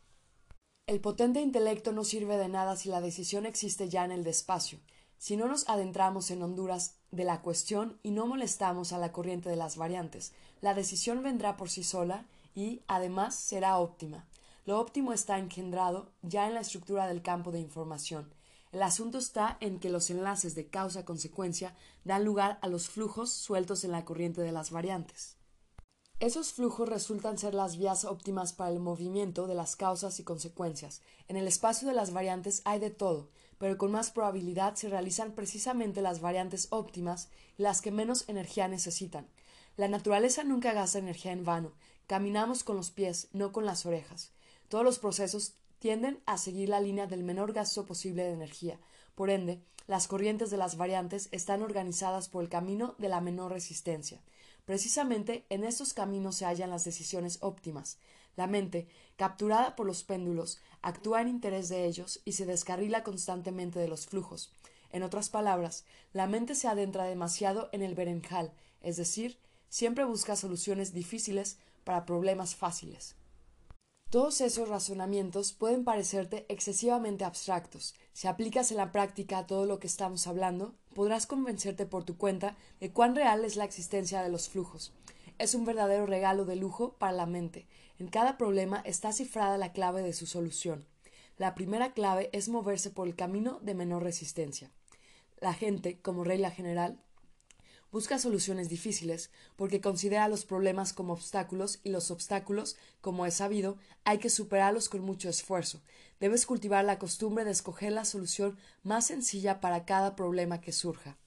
Speaker 1: El potente intelecto no sirve de nada si la decisión existe ya en el despacio. Si no nos adentramos en honduras de la cuestión y no molestamos a la corriente de las variantes, la decisión vendrá por sí sola y, además, será óptima. Lo óptimo está engendrado ya en la estructura del campo de información, el asunto está en que los enlaces de causa-consecuencia dan lugar a los flujos sueltos en la corriente de las variantes. Esos flujos resultan ser las vías óptimas para el movimiento de las causas y consecuencias. En el espacio de las variantes hay de todo, pero con más probabilidad se realizan precisamente las variantes óptimas las que menos energía necesitan. La naturaleza nunca gasta energía en vano. Caminamos con los pies, no con las orejas. Todos los procesos tienden a seguir la línea del menor gasto posible de energía. Por ende, las corrientes de las variantes están organizadas por el camino de la menor resistencia. Precisamente en estos caminos se hallan las decisiones óptimas. La mente, capturada por los péndulos, actúa en interés de ellos y se descarrila constantemente de los flujos. En otras palabras, la mente se adentra demasiado en el berenjal, es decir, siempre busca soluciones difíciles para problemas fáciles. Todos esos razonamientos pueden parecerte excesivamente abstractos. Si aplicas en la práctica todo lo que estamos hablando, podrás convencerte por tu cuenta de cuán real es la existencia de los flujos. Es un verdadero regalo de lujo para la mente. En cada problema está cifrada la clave de su solución. La primera clave es moverse por el camino de menor resistencia. La gente, como regla general, busca soluciones difíciles porque considera los problemas como obstáculos y los obstáculos, como es sabido, hay que superarlos con mucho esfuerzo. Debes cultivar la costumbre de escoger la solución más sencilla para cada problema que surja.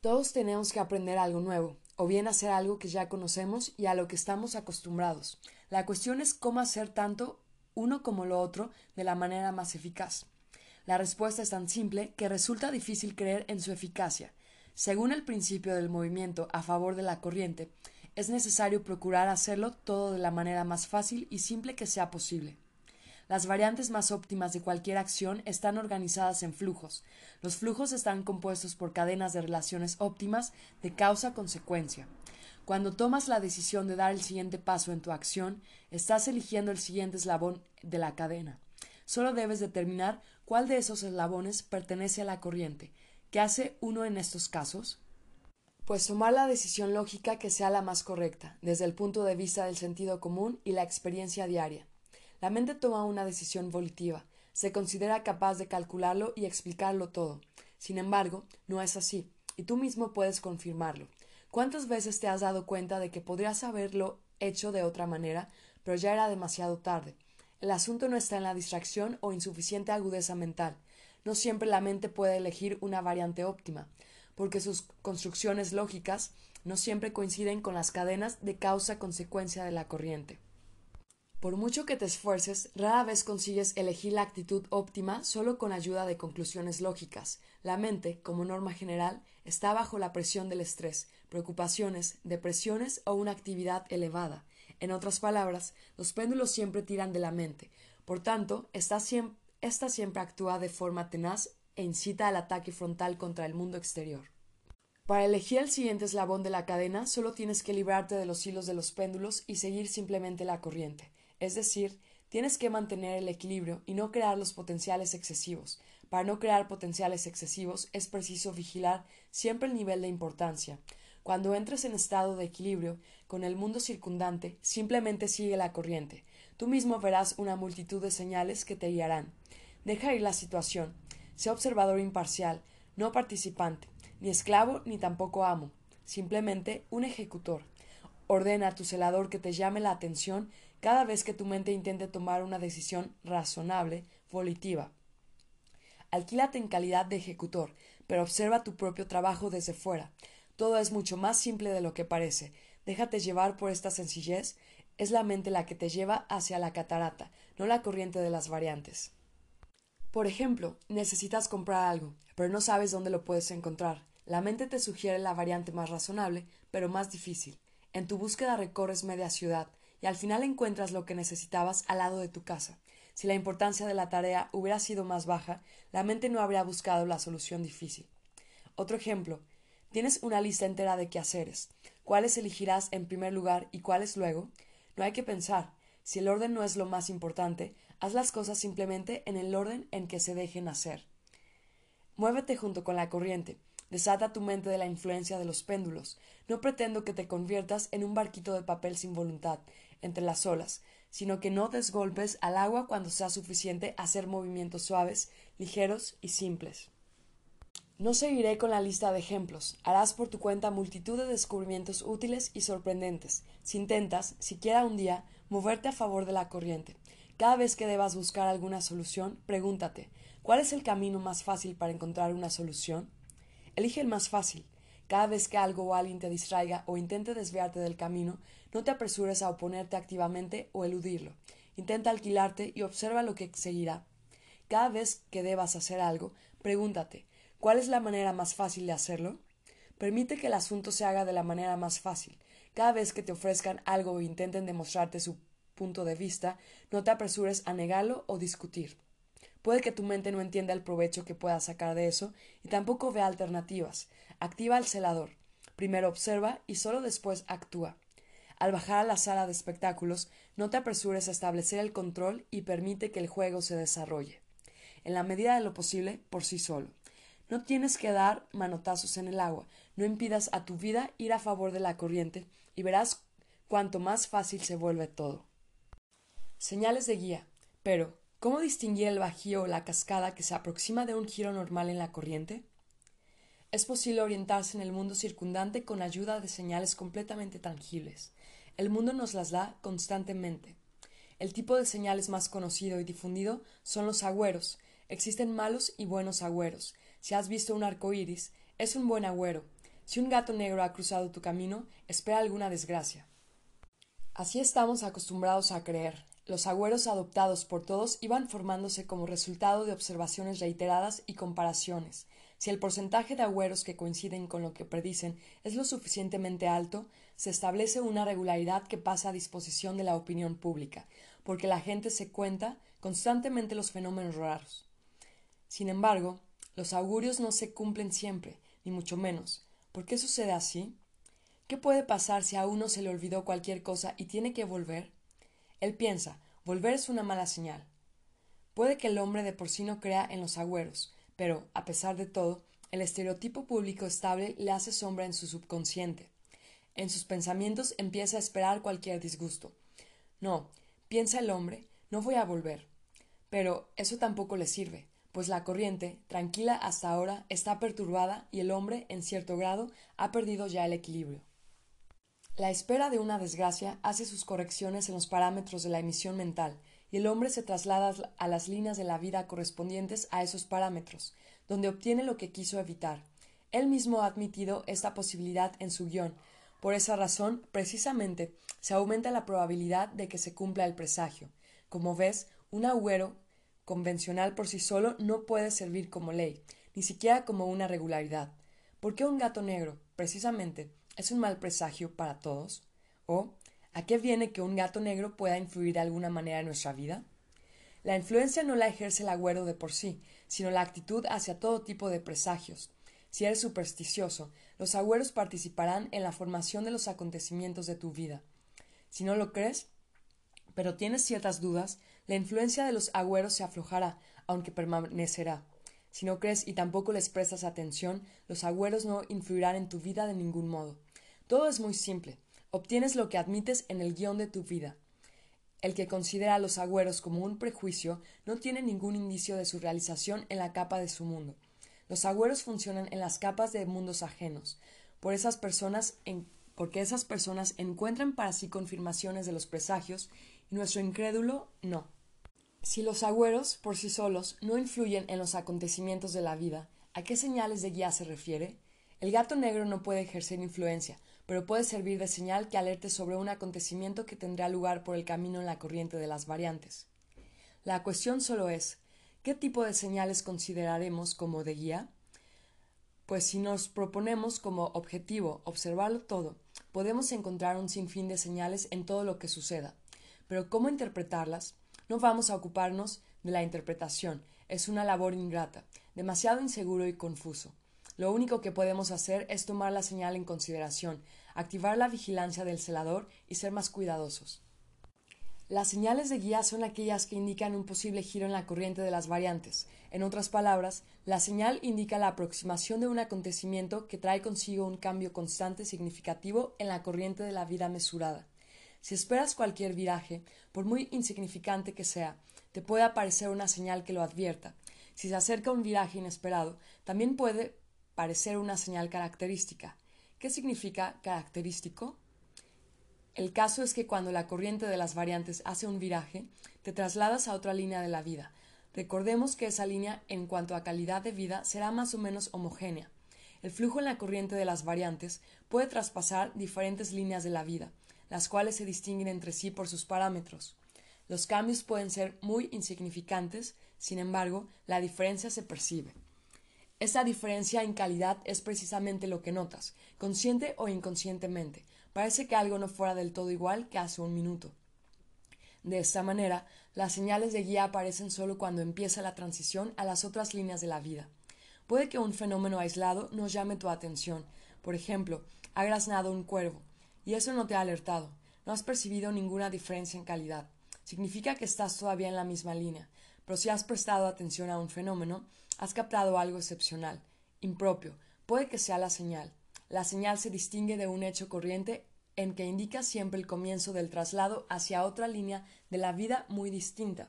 Speaker 1: Todos tenemos que aprender algo nuevo, o bien hacer algo que ya conocemos y a lo que estamos acostumbrados. La cuestión es cómo hacer tanto uno como lo otro de la manera más eficaz. La respuesta es tan simple que resulta difícil creer en su eficacia. Según el principio del movimiento a favor de la corriente, es necesario procurar hacerlo todo de la manera más fácil y simple que sea posible. Las variantes más óptimas de cualquier acción están organizadas en flujos. Los flujos están compuestos por cadenas de relaciones óptimas de causa-consecuencia. Cuando tomas la decisión de dar el siguiente paso en tu acción, estás eligiendo el siguiente eslabón de la cadena. Solo debes determinar cuál de esos eslabones pertenece a la corriente. ¿Qué hace uno en estos casos? Pues tomar la decisión lógica que sea la más correcta, desde el punto de vista del sentido común y la experiencia diaria. La mente toma una decisión volitiva, se considera capaz de calcularlo y explicarlo todo. Sin embargo, no es así, y tú mismo puedes confirmarlo. ¿Cuántas veces te has dado cuenta de que podrías haberlo hecho de otra manera, pero ya era demasiado tarde? El asunto no está en la distracción o insuficiente agudeza mental. No siempre la mente puede elegir una variante óptima, porque sus construcciones lógicas no siempre coinciden con las cadenas de causa-consecuencia de la corriente. Por mucho que te esfuerces, rara vez consigues elegir la actitud óptima solo con ayuda de conclusiones lógicas. La mente, como norma general, está bajo la presión del estrés, preocupaciones, depresiones o una actividad elevada. En otras palabras, los péndulos siempre tiran de la mente. Por tanto, esta siempre, esta siempre actúa de forma tenaz e incita al ataque frontal contra el mundo exterior. Para elegir el siguiente eslabón de la cadena, solo tienes que librarte de los hilos de los péndulos y seguir simplemente la corriente. Es decir, tienes que mantener el equilibrio y no crear los potenciales excesivos. Para no crear potenciales excesivos es preciso vigilar siempre el nivel de importancia. Cuando entres en estado de equilibrio con el mundo circundante, simplemente sigue la corriente. Tú mismo verás una multitud de señales que te guiarán. Deja ir la situación. Sé observador imparcial, no participante, ni esclavo ni tampoco amo, simplemente un ejecutor. Ordena a tu celador que te llame la atención cada vez que tu mente intente tomar una decisión razonable, volitiva. Alquílate en calidad de ejecutor, pero observa tu propio trabajo desde fuera. Todo es mucho más simple de lo que parece. Déjate llevar por esta sencillez. Es la mente la que te lleva hacia la catarata, no la corriente de las variantes. Por ejemplo, necesitas comprar algo, pero no sabes dónde lo puedes encontrar. La mente te sugiere la variante más razonable, pero más difícil. En tu búsqueda recorres media ciudad, y al final encuentras lo que necesitabas al lado de tu casa. Si la importancia de la tarea hubiera sido más baja, la mente no habría buscado la solución difícil. Otro ejemplo. Tienes una lista entera de quehaceres. ¿Cuáles elegirás en primer lugar y cuáles luego? No hay que pensar. Si el orden no es lo más importante, haz las cosas simplemente en el orden en que se dejen hacer. Muévete junto con la corriente. Desata tu mente de la influencia de los péndulos. No pretendo que te conviertas en un barquito de papel sin voluntad, entre las olas, sino que no des golpes al agua cuando sea suficiente hacer movimientos suaves, ligeros y simples. No seguiré con la lista de ejemplos. Harás por tu cuenta multitud de descubrimientos útiles y sorprendentes. Si intentas, siquiera un día, moverte a favor de la corriente. Cada vez que debas buscar alguna solución, pregúntate ¿cuál es el camino más fácil para encontrar una solución? Elige el más fácil. Cada vez que algo o alguien te distraiga o intente desviarte del camino, no te apresures a oponerte activamente o eludirlo. Intenta alquilarte y observa lo que seguirá. Cada vez que debas hacer algo, pregúntate ¿cuál es la manera más fácil de hacerlo? Permite que el asunto se haga de la manera más fácil. Cada vez que te ofrezcan algo o intenten demostrarte su punto de vista, no te apresures a negarlo o discutir. Puede que tu mente no entienda el provecho que puedas sacar de eso y tampoco vea alternativas. Activa al celador. Primero observa y solo después actúa. Al bajar a la sala de espectáculos, no te apresures a establecer el control y permite que el juego se desarrolle. En la medida de lo posible, por sí solo. No tienes que dar manotazos en el agua, no impidas a tu vida ir a favor de la corriente y verás cuánto más fácil se vuelve todo. Señales de guía. Pero, ¿cómo distinguir el bajío o la cascada que se aproxima de un giro normal en la corriente? Es posible orientarse en el mundo circundante con ayuda de señales completamente tangibles. El mundo nos las da constantemente. El tipo de señales más conocido y difundido son los agüeros. Existen malos y buenos agüeros. Si has visto un arco iris, es un buen agüero. Si un gato negro ha cruzado tu camino, espera alguna desgracia. Así estamos acostumbrados a creer. Los agüeros adoptados por todos iban formándose como resultado de observaciones reiteradas y comparaciones. Si el porcentaje de agüeros que coinciden con lo que predicen es lo suficientemente alto, se establece una regularidad que pasa a disposición de la opinión pública, porque la gente se cuenta constantemente los fenómenos raros. Sin embargo, los augurios no se cumplen siempre, ni mucho menos. ¿Por qué sucede así? ¿Qué puede pasar si a uno se le olvidó cualquier cosa y tiene que volver? Él piensa, volver es una mala señal. Puede que el hombre de por sí no crea en los agüeros, pero, a pesar de todo, el estereotipo público estable le hace sombra en su subconsciente. En sus pensamientos empieza a esperar cualquier disgusto. No, piensa el hombre, no voy a volver. Pero eso tampoco le sirve, pues la corriente, tranquila hasta ahora, está perturbada y el hombre, en cierto grado, ha perdido ya el equilibrio. La espera de una desgracia hace sus correcciones en los parámetros de la emisión mental, y el hombre se traslada a las líneas de la vida correspondientes a esos parámetros, donde obtiene lo que quiso evitar. Él mismo ha admitido esta posibilidad en su guion. Por esa razón, precisamente, se aumenta la probabilidad de que se cumpla el presagio. Como ves, un agüero convencional por sí solo no puede servir como ley, ni siquiera como una regularidad. ¿Por qué un gato negro, precisamente, es un mal presagio para todos? ¿O a qué viene que un gato negro pueda influir de alguna manera en nuestra vida? La influencia no la ejerce el agüero de por sí, sino la actitud hacia todo tipo de presagios. Si eres supersticioso, los agüeros participarán en la formación de los acontecimientos de tu vida. Si no lo crees, pero tienes ciertas dudas, la influencia de los agüeros se aflojará, aunque permanecerá. Si no crees y tampoco les prestas atención, los agüeros no influirán en tu vida de ningún modo. Todo es muy simple. Obtienes lo que admites en el guion de tu vida. El que considera a los agüeros como un prejuicio no tiene ningún indicio de su realización en la capa de su mundo. Los agüeros funcionan en las capas de mundos ajenos. Por esas personas porque esas personas encuentran para sí confirmaciones de los presagios y nuestro incrédulo no. Si los agüeros, por sí solos, no influyen en los acontecimientos de la vida, ¿a qué señales de guía se refiere? El gato negro no puede ejercer influencia, pero puede servir de señal que alerte sobre un acontecimiento que tendrá lugar por el camino en la corriente de las variantes. La cuestión solo es ¿qué tipo de señales consideraremos como de guía? Pues si nos proponemos como objetivo observarlo todo, podemos encontrar un sinfín de señales en todo lo que suceda. Pero ¿cómo interpretarlas? No vamos a ocuparnos de la interpretación, es una labor ingrata, demasiado inseguro y confuso. Lo único que podemos hacer es tomar la señal en consideración, activar la vigilancia del celador y ser más cuidadosos. Las señales de guía son aquellas que indican un posible giro en la corriente de las variantes. En otras palabras, la señal indica la aproximación de un acontecimiento que trae consigo un cambio constante significativo en la corriente de la vida mesurada. Si esperas cualquier viraje, por muy insignificante que sea, te puede aparecer una señal que lo advierta. Si se acerca un viraje inesperado, también puede parecer una señal característica. ¿Qué significa característico? El caso es que cuando la corriente de las variantes hace un viraje, te trasladas a otra línea de la vida. Recordemos que esa línea, en cuanto a calidad de vida, será más o menos homogénea. El flujo en la corriente de las variantes puede traspasar diferentes líneas de la vida, las cuales se distinguen entre sí por sus parámetros. Los cambios pueden ser muy insignificantes, sin embargo, la diferencia se percibe. Esa diferencia en calidad es precisamente lo que notas, consciente o inconscientemente. Parece que algo no fuera del todo igual que hace un minuto. De esta manera, las señales de guía aparecen solo cuando empieza la transición a las otras líneas de la vida. Puede que un fenómeno aislado nos llame tu atención. Por ejemplo, ha graznado un cuervo y eso no te ha alertado. No has percibido ninguna diferencia en calidad. Significa que estás todavía en la misma línea. Pero si has prestado atención a un fenómeno, has captado algo excepcional. impropio, puede que sea la señal. La señal se distingue de un hecho corriente en que indica siempre el comienzo del traslado hacia otra línea de la vida muy distinta.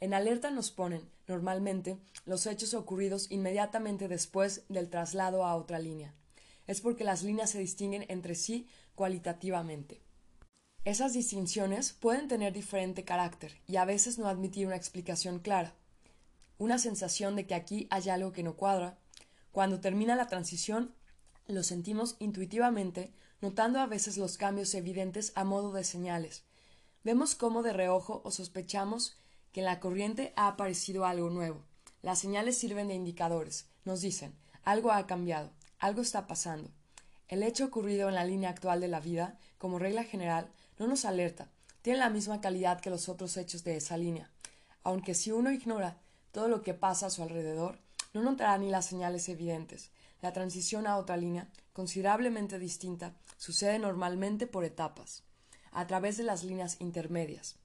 Speaker 1: En alerta nos ponen, normalmente, los hechos ocurridos inmediatamente después del traslado a otra línea. Es porque las líneas se distinguen entre sí cualitativamente. Esas distinciones pueden tener diferente carácter y a veces no admitir una explicación clara. Una sensación de que aquí hay algo que no cuadra. Cuando termina la transición, lo sentimos intuitivamente, notando a veces los cambios evidentes a modo de señales. Vemos cómo de reojo o sospechamos que en la corriente ha aparecido algo nuevo. Las señales sirven de indicadores, nos dicen algo ha cambiado, algo está pasando. El hecho ocurrido en la línea actual de la vida, como regla general, no nos alerta, tiene la misma calidad que los otros hechos de esa línea. Aunque si uno ignora todo lo que pasa a su alrededor, no notará ni las señales evidentes. La transición a otra línea, considerablemente distinta, sucede normalmente por etapas, a través de las líneas intermedias.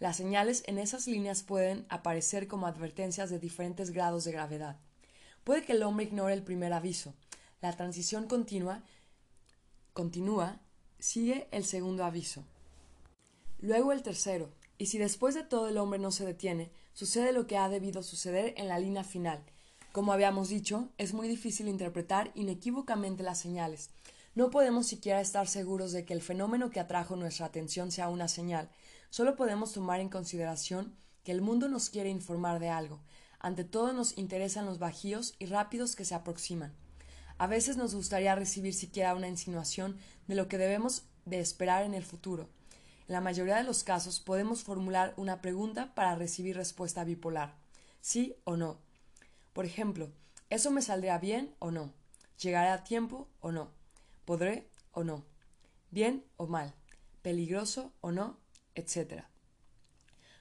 Speaker 1: Las señales en esas líneas pueden aparecer como advertencias de diferentes grados de gravedad. Puede que el hombre ignore el primer aviso. La transición continua continúa, sigue el segundo aviso. Luego el tercero, y si después de todo el hombre no se detiene, sucede lo que ha debido suceder en la línea final, como habíamos dicho, es muy difícil interpretar inequívocamente las señales. No podemos siquiera estar seguros de que el fenómeno que atrajo nuestra atención sea una señal. Solo podemos tomar en consideración que el mundo nos quiere informar de algo. Ante todo nos interesan los bajíos y rápidos que se aproximan. A veces nos gustaría recibir siquiera una insinuación de lo que debemos de esperar en el futuro. En la mayoría de los casos podemos formular una pregunta para recibir respuesta bipolar. Sí o no. Por ejemplo, ¿eso me saldrá bien o no? ¿Llegaré a tiempo o no? ¿Podré o no? ¿Bien o mal? ¿Peligroso o no? Etcétera.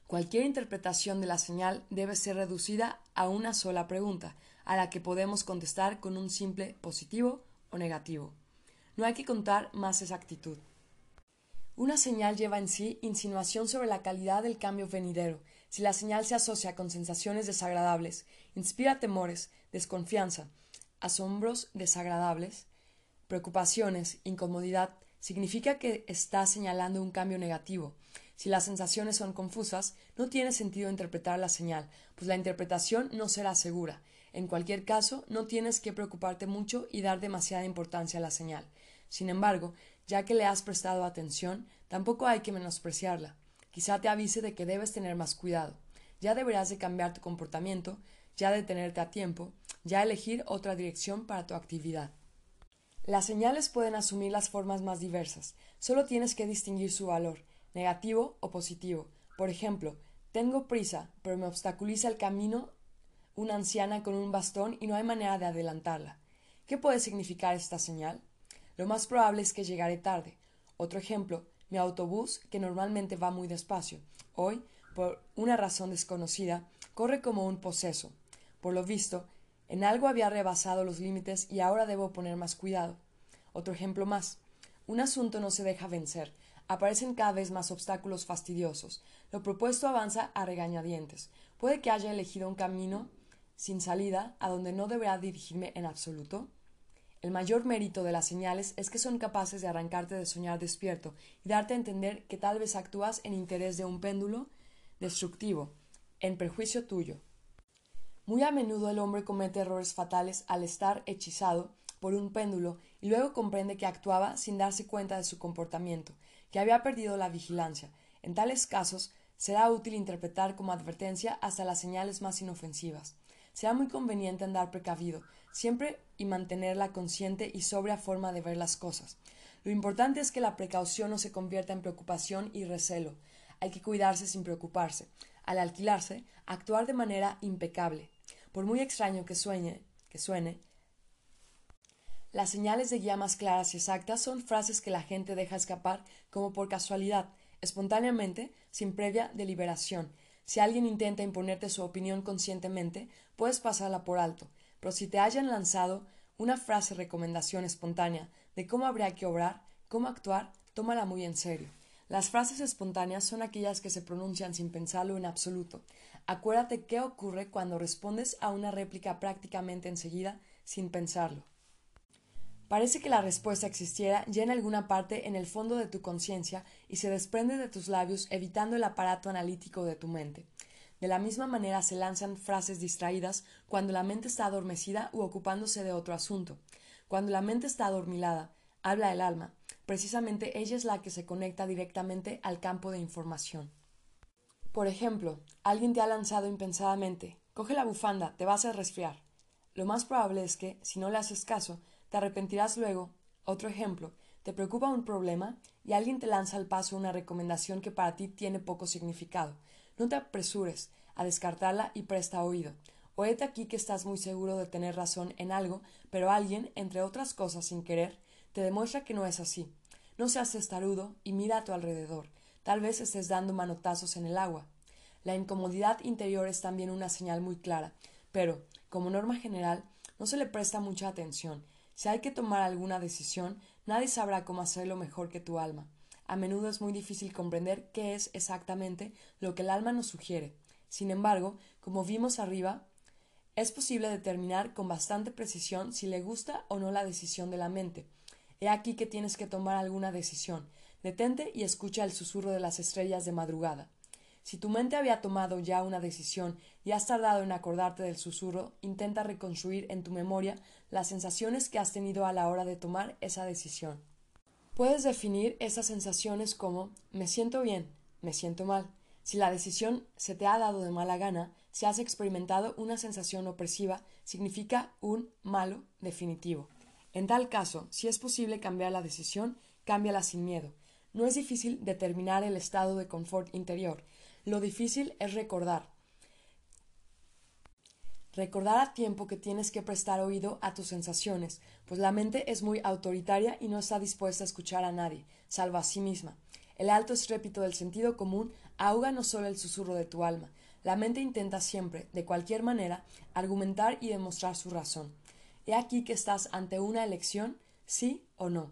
Speaker 1: Cualquier interpretación de la señal debe ser reducida a una sola pregunta, a la que podemos contestar con un simple positivo o negativo. No hay que contar más exactitud. Una señal lleva en sí insinuación sobre la calidad del cambio venidero, si la señal se asocia con sensaciones desagradables, inspira temores, desconfianza, asombros desagradables, preocupaciones, incomodidad, significa que está señalando un cambio negativo. Si las sensaciones son confusas, no tiene sentido interpretar la señal, pues la interpretación no será segura. En cualquier caso, no tienes que preocuparte mucho y dar demasiada importancia a la señal. Sin embargo, ya que le has prestado atención, tampoco hay que menospreciarla. Quizá te avise de que debes tener más cuidado. Ya deberás de cambiar tu comportamiento, ya detenerte a tiempo, ya elegir otra dirección para tu actividad. Las señales pueden asumir las formas más diversas. Solo tienes que distinguir su valor, negativo o positivo. Por ejemplo, tengo prisa, pero me obstaculiza el camino una anciana con un bastón y no hay manera de adelantarla. ¿Qué puede significar esta señal? Lo más probable es que llegaré tarde. Otro ejemplo, mi autobús, que normalmente va muy despacio, hoy, por una razón desconocida, corre como un poseso. Por lo visto, en algo había rebasado los límites y ahora debo poner más cuidado. Otro ejemplo más. Un asunto no se deja vencer. Aparecen cada vez más obstáculos fastidiosos. Lo propuesto avanza a regañadientes. Puede que haya elegido un camino sin salida a donde no deberá dirigirme en absoluto. El mayor mérito de las señales es que son capaces de arrancarte de soñar despierto y darte a entender que tal vez actúas en interés de un péndulo destructivo, en perjuicio tuyo. Muy a menudo el hombre comete errores fatales al estar hechizado por un péndulo y luego comprende que actuaba sin darse cuenta de su comportamiento, que había perdido la vigilancia. En tales casos será útil interpretar como advertencia hasta las señales más inofensivas. Será muy conveniente andar precavido, siempre y mantener la consciente y sobria forma de ver las cosas. Lo importante es que la precaución no se convierta en preocupación y recelo. Hay que cuidarse sin preocuparse. Al alquilarse, actuar de manera impecable. Por muy extraño que suene, que suene, las señales de guía más claras y exactas son frases que la gente deja escapar como por casualidad, espontáneamente, sin previa deliberación, si alguien intenta imponerte su opinión conscientemente, puedes pasarla por alto, pero si te hayan lanzado una frase recomendación espontánea de cómo habría que obrar, cómo actuar, tómala muy en serio. Las frases espontáneas son aquellas que se pronuncian sin pensarlo en absoluto. Acuérdate qué ocurre cuando respondes a una réplica prácticamente enseguida, sin pensarlo. Parece que la respuesta existiera ya en alguna parte en el fondo de tu conciencia y se desprende de tus labios evitando el aparato analítico de tu mente. De la misma manera se lanzan frases distraídas cuando la mente está adormecida u ocupándose de otro asunto. Cuando la mente está adormilada, habla el alma. Precisamente ella es la que se conecta directamente al campo de información. Por ejemplo, alguien te ha lanzado impensadamente Coge la bufanda, te vas a resfriar. Lo más probable es que, si no le haces caso, te arrepentirás luego. Otro ejemplo, te preocupa un problema y alguien te lanza al paso una recomendación que para ti tiene poco significado. No te apresures a descartarla y presta oído. Oete aquí que estás muy seguro de tener razón en algo, pero alguien, entre otras cosas sin querer, te demuestra que no es así. No seas testarudo y mira a tu alrededor. Tal vez estés dando manotazos en el agua. La incomodidad interior es también una señal muy clara, pero, como norma general, no se le presta mucha atención. Si hay que tomar alguna decisión, nadie sabrá cómo hacerlo mejor que tu alma. A menudo es muy difícil comprender qué es exactamente lo que el alma nos sugiere. Sin embargo, como vimos arriba, es posible determinar con bastante precisión si le gusta o no la decisión de la mente. He aquí que tienes que tomar alguna decisión. Detente y escucha el susurro de las estrellas de madrugada. Si tu mente había tomado ya una decisión y has tardado en acordarte del susurro, intenta reconstruir en tu memoria las sensaciones que has tenido a la hora de tomar esa decisión. Puedes definir esas sensaciones como me siento bien, me siento mal. Si la decisión se te ha dado de mala gana, si has experimentado una sensación opresiva, significa un malo definitivo. En tal caso, si es posible cambiar la decisión, cámbiala sin miedo. No es difícil determinar el estado de confort interior, lo difícil es recordar. Recordar a tiempo que tienes que prestar oído a tus sensaciones, pues la mente es muy autoritaria y no está dispuesta a escuchar a nadie, salvo a sí misma. El alto estrépito del sentido común ahoga no solo el susurro de tu alma, la mente intenta siempre, de cualquier manera, argumentar y demostrar su razón. He aquí que estás ante una elección, sí o no.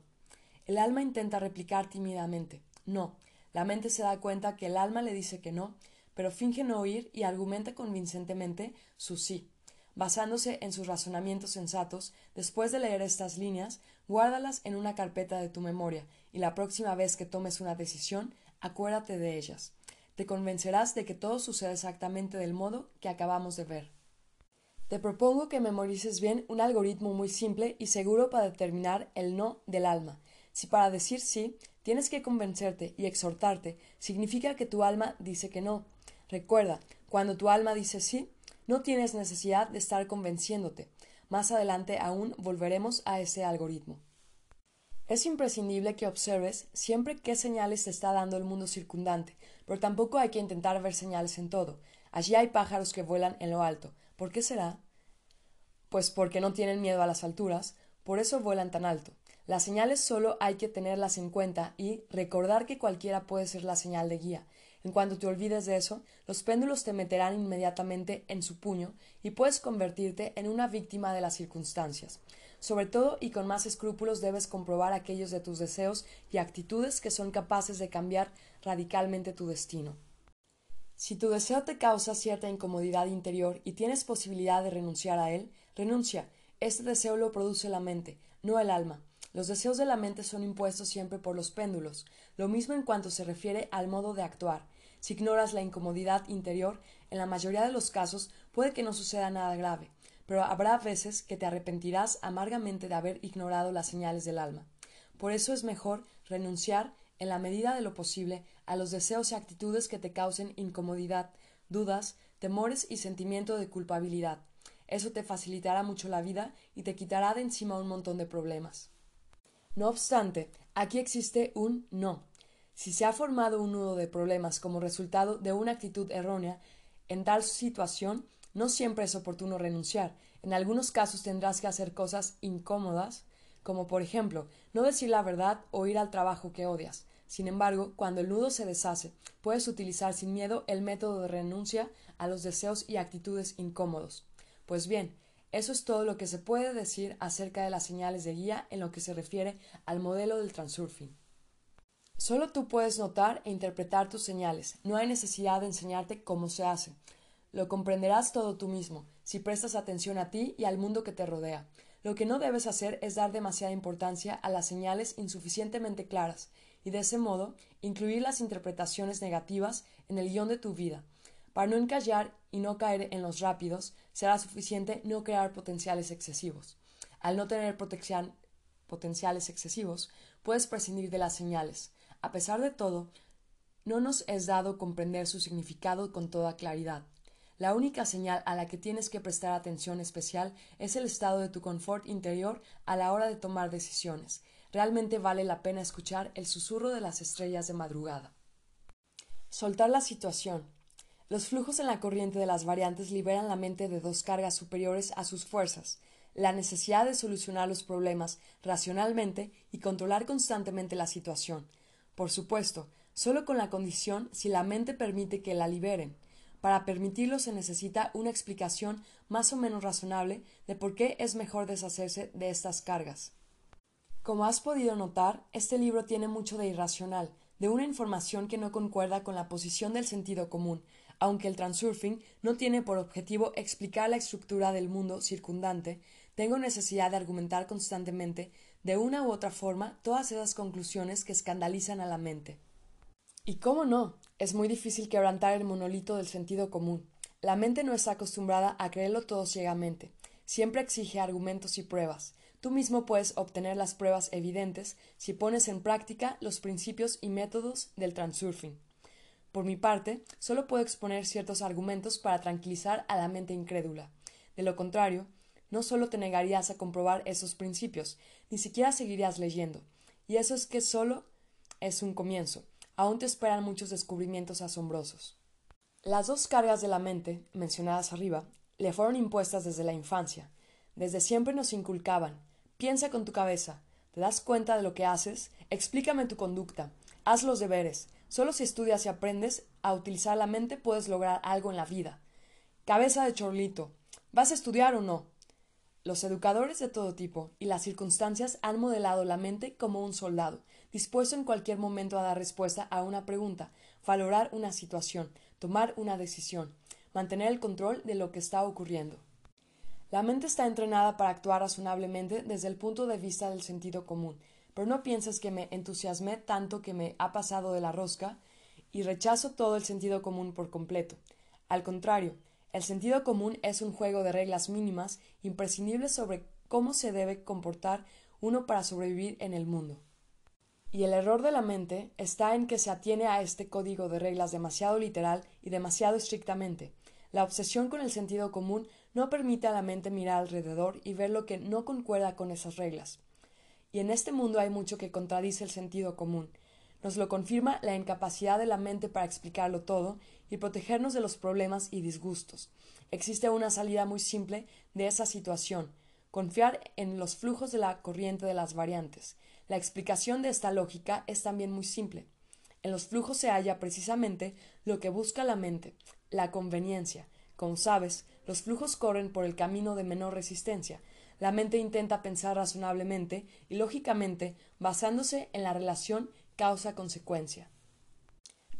Speaker 1: El alma intenta replicar tímidamente, no, la mente se da cuenta que el alma le dice que no, pero finge no oír y argumenta convincentemente su sí. Basándose en sus razonamientos sensatos, después de leer estas líneas, guárdalas en una carpeta de tu memoria y la próxima vez que tomes una decisión, acuérdate de ellas. Te convencerás de que todo sucede exactamente del modo que acabamos de ver. Te propongo que memorices bien un algoritmo muy simple y seguro para determinar el no del alma. Si para decir sí tienes que convencerte y exhortarte, significa que tu alma dice que no. Recuerda, cuando tu alma dice sí, no tienes necesidad de estar convenciéndote. Más adelante aún volveremos a ese algoritmo. Es imprescindible que observes siempre qué señales te está dando el mundo circundante, pero tampoco hay que intentar ver señales en todo. Allí hay pájaros que vuelan en lo alto. ¿Por qué será? Pues porque no tienen miedo a las alturas, por eso vuelan tan alto. Las señales solo hay que tenerlas en cuenta y recordar que cualquiera puede ser la señal de guía. En cuanto te olvides de eso, los péndulos te meterán inmediatamente en su puño y puedes convertirte en una víctima de las circunstancias. Sobre todo y con más escrúpulos debes comprobar aquellos de tus deseos y actitudes que son capaces de cambiar radicalmente tu destino. Si tu deseo te causa cierta incomodidad interior y tienes posibilidad de renunciar a él, renuncia. Este deseo lo produce la mente, no el alma. Los deseos de la mente son impuestos siempre por los péndulos, lo mismo en cuanto se refiere al modo de actuar. Si ignoras la incomodidad interior, en la mayoría de los casos puede que no suceda nada grave, pero habrá veces que te arrepentirás amargamente de haber ignorado las señales del alma. Por eso es mejor renunciar, en la medida de lo posible, a los deseos y actitudes que te causen incomodidad, dudas, temores y sentimiento de culpabilidad. Eso te facilitará mucho la vida y te quitará de encima un montón de problemas. No obstante, aquí existe un no. Si se ha formado un nudo de problemas como resultado de una actitud errónea, en tal situación no siempre es oportuno renunciar. En algunos casos tendrás que hacer cosas incómodas, como por ejemplo no decir la verdad o ir al trabajo que odias. Sin embargo, cuando el nudo se deshace, puedes utilizar sin miedo el método de renuncia a los deseos y actitudes incómodos. Pues bien, eso es todo lo que se puede decir acerca de las señales de guía en lo que se refiere al modelo del transurfing. Solo tú puedes notar e interpretar tus señales, no hay necesidad de enseñarte cómo se hace. Lo comprenderás todo tú mismo, si prestas atención a ti y al mundo que te rodea. Lo que no debes hacer es dar demasiada importancia a las señales insuficientemente claras y de ese modo incluir las interpretaciones negativas en el guion de tu vida. Para no encallar y no caer en los rápidos, será suficiente no crear potenciales excesivos. Al no tener potenciales excesivos, puedes prescindir de las señales. A pesar de todo, no nos es dado comprender su significado con toda claridad. La única señal a la que tienes que prestar atención especial es el estado de tu confort interior a la hora de tomar decisiones. Realmente vale la pena escuchar el susurro de las estrellas de madrugada. Soltar la situación. Los flujos en la corriente de las variantes liberan la mente de dos cargas superiores a sus fuerzas, la necesidad de solucionar los problemas racionalmente y controlar constantemente la situación. Por supuesto, solo con la condición si la mente permite que la liberen. Para permitirlo se necesita una explicación más o menos razonable de por qué es mejor deshacerse de estas cargas. Como has podido notar, este libro tiene mucho de irracional, de una información que no concuerda con la posición del sentido común, aunque el transurfing no tiene por objetivo explicar la estructura del mundo circundante, tengo necesidad de argumentar constantemente, de una u otra forma, todas esas conclusiones que escandalizan a la mente. ¿Y cómo no? Es muy difícil quebrantar el monolito del sentido común. La mente no está acostumbrada a creerlo todo ciegamente. Siempre exige argumentos y pruebas. Tú mismo puedes obtener las pruebas evidentes si pones en práctica los principios y métodos del transurfing. Por mi parte, solo puedo exponer ciertos argumentos para tranquilizar a la mente incrédula. De lo contrario, no solo te negarías a comprobar esos principios, ni siquiera seguirías leyendo. Y eso es que solo es un comienzo aún te esperan muchos descubrimientos asombrosos. Las dos cargas de la mente, mencionadas arriba, le fueron impuestas desde la infancia. Desde siempre nos inculcaban piensa con tu cabeza, te das cuenta de lo que haces, explícame tu conducta, haz los deberes. Solo si estudias y aprendes a utilizar la mente puedes lograr algo en la vida. Cabeza de chorlito, ¿vas a estudiar o no? Los educadores de todo tipo y las circunstancias han modelado la mente como un soldado, dispuesto en cualquier momento a dar respuesta a una pregunta, valorar una situación, tomar una decisión, mantener el control de lo que está ocurriendo. La mente está entrenada para actuar razonablemente desde el punto de vista del sentido común, pero no pienses que me entusiasmé tanto que me ha pasado de la rosca y rechazo todo el sentido común por completo. Al contrario, el sentido común es un juego de reglas mínimas imprescindibles sobre cómo se debe comportar uno para sobrevivir en el mundo. Y el error de la mente está en que se atiene a este código de reglas demasiado literal y demasiado estrictamente. La obsesión con el sentido común no permite a la mente mirar alrededor y ver lo que no concuerda con esas reglas. Y en este mundo hay mucho que contradice el sentido común. Nos lo confirma la incapacidad de la mente para explicarlo todo y protegernos de los problemas y disgustos. Existe una salida muy simple de esa situación confiar en los flujos de la corriente de las variantes. La explicación de esta lógica es también muy simple. En los flujos se halla precisamente lo que busca la mente, la conveniencia. Como sabes, los flujos corren por el camino de menor resistencia. La mente intenta pensar razonablemente y lógicamente basándose en la relación causa-consecuencia.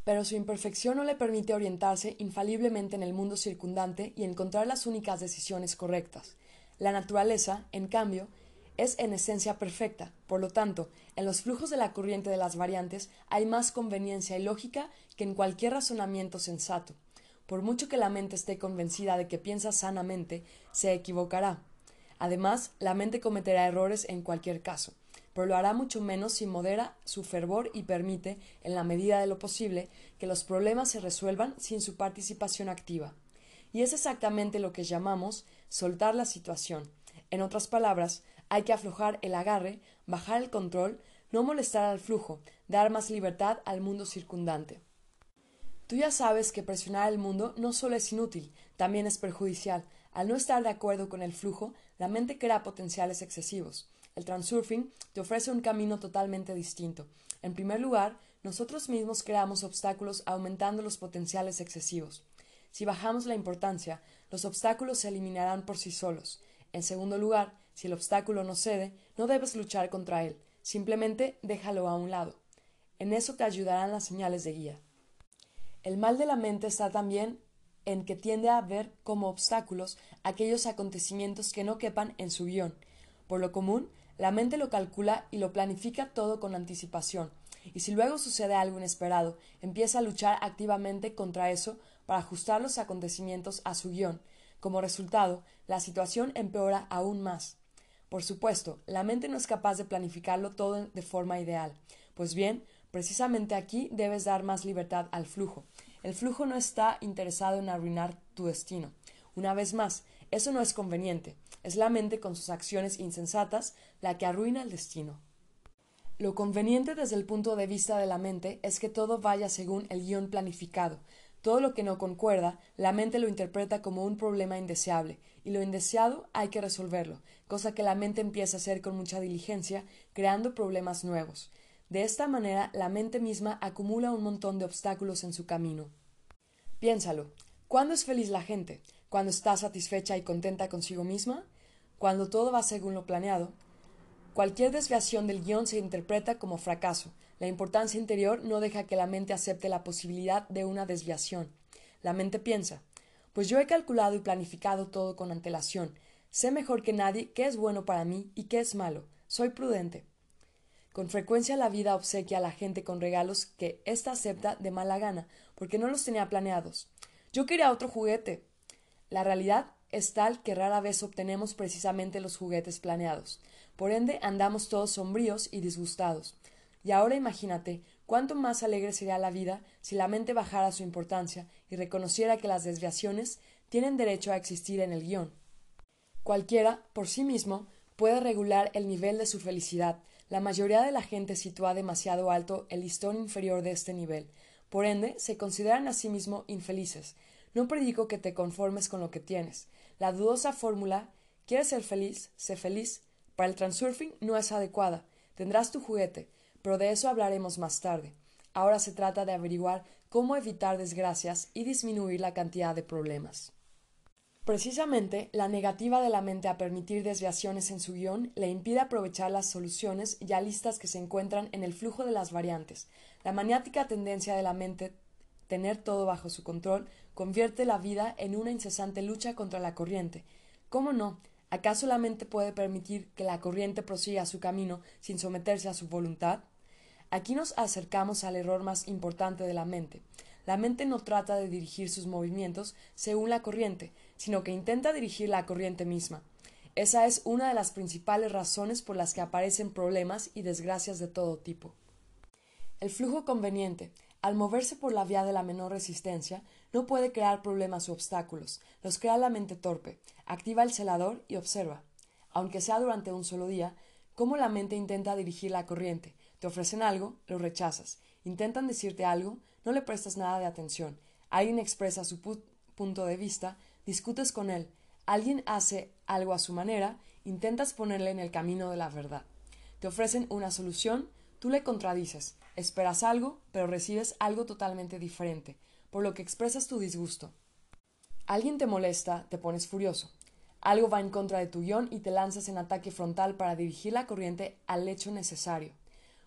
Speaker 1: Pero su imperfección no le permite orientarse infaliblemente en el mundo circundante y encontrar las únicas decisiones correctas. La naturaleza, en cambio, es en esencia perfecta. Por lo tanto, en los flujos de la corriente de las variantes hay más conveniencia y lógica que en cualquier razonamiento sensato. Por mucho que la mente esté convencida de que piensa sanamente, se equivocará. Además, la mente cometerá errores en cualquier caso, pero lo hará mucho menos si modera su fervor y permite, en la medida de lo posible, que los problemas se resuelvan sin su participación activa. Y es exactamente lo que llamamos soltar la situación. En otras palabras, hay que aflojar el agarre, bajar el control, no molestar al flujo, dar más libertad al mundo circundante. Tú ya sabes que presionar el mundo no solo es inútil, también es perjudicial. Al no estar de acuerdo con el flujo, la mente crea potenciales excesivos. El transurfing te ofrece un camino totalmente distinto. En primer lugar, nosotros mismos creamos obstáculos aumentando los potenciales excesivos. Si bajamos la importancia, los obstáculos se eliminarán por sí solos. En segundo lugar, si el obstáculo no cede, no debes luchar contra él, simplemente déjalo a un lado. En eso te ayudarán las señales de guía. El mal de la mente está también en que tiende a ver como obstáculos aquellos acontecimientos que no quepan en su guion. Por lo común, la mente lo calcula y lo planifica todo con anticipación, y si luego sucede algo inesperado, empieza a luchar activamente contra eso para ajustar los acontecimientos a su guion. Como resultado, la situación empeora aún más. Por supuesto, la mente no es capaz de planificarlo todo de forma ideal. Pues bien, precisamente aquí debes dar más libertad al flujo. El flujo no está interesado en arruinar tu destino. Una vez más, eso no es conveniente. Es la mente con sus acciones insensatas la que arruina el destino. Lo conveniente desde el punto de vista de la mente es que todo vaya según el guion planificado. Todo lo que no concuerda, la mente lo interpreta como un problema indeseable, y lo indeseado hay que resolverlo, cosa que la mente empieza a hacer con mucha diligencia, creando problemas nuevos. De esta manera, la mente misma acumula un montón de obstáculos en su camino. Piénsalo. ¿Cuándo es feliz la gente? ¿Cuando está satisfecha y contenta consigo misma? ¿Cuando todo va según lo planeado? Cualquier desviación del guion se interpreta como fracaso. La importancia interior no deja que la mente acepte la posibilidad de una desviación. La mente piensa Pues yo he calculado y planificado todo con antelación. Sé mejor que nadie qué es bueno para mí y qué es malo. Soy prudente. Con frecuencia la vida obsequia a la gente con regalos que ésta acepta de mala gana, porque no los tenía planeados. Yo quería otro juguete. La realidad es tal que rara vez obtenemos precisamente los juguetes planeados. Por ende, andamos todos sombríos y disgustados. Y ahora imagínate cuánto más alegre sería la vida si la mente bajara su importancia y reconociera que las desviaciones tienen derecho a existir en el guion. Cualquiera, por sí mismo, puede regular el nivel de su felicidad. La mayoría de la gente sitúa demasiado alto el listón inferior de este nivel. Por ende, se consideran a sí mismo infelices. No predico que te conformes con lo que tienes. La dudosa fórmula ¿Quieres ser feliz? Sé feliz para el transurfing no es adecuada. Tendrás tu juguete, pero de eso hablaremos más tarde. Ahora se trata de averiguar cómo evitar desgracias y disminuir la cantidad de problemas. Precisamente, la negativa de la mente a permitir desviaciones en su guion le impide aprovechar las soluciones ya listas que se encuentran en el flujo de las variantes. La maniática tendencia de la mente tener todo bajo su control convierte la vida en una incesante lucha contra la corriente. ¿Cómo no? ¿Acaso la mente puede permitir que la corriente prosiga su camino sin someterse a su voluntad? Aquí nos acercamos al error más importante de la mente. La mente no trata de dirigir sus movimientos según la corriente, sino que intenta dirigir la corriente misma. Esa es una de las principales razones por las que aparecen problemas y desgracias de todo tipo. El flujo conveniente, al moverse por la vía de la menor resistencia, no puede crear problemas u obstáculos, los crea la mente torpe, activa el celador y observa, aunque sea durante un solo día, cómo la mente intenta dirigir la corriente. Te ofrecen algo, lo rechazas. Intentan decirte algo, no le prestas nada de atención. Alguien expresa su punto de vista, discutes con él. Alguien hace algo a su manera, intentas ponerle en el camino de la verdad. Te ofrecen una solución, tú le contradices. Esperas algo, pero recibes algo totalmente diferente por lo que expresas tu disgusto. Alguien te molesta, te pones furioso. Algo va en contra de tu guion y te lanzas en ataque frontal para dirigir la corriente al hecho necesario.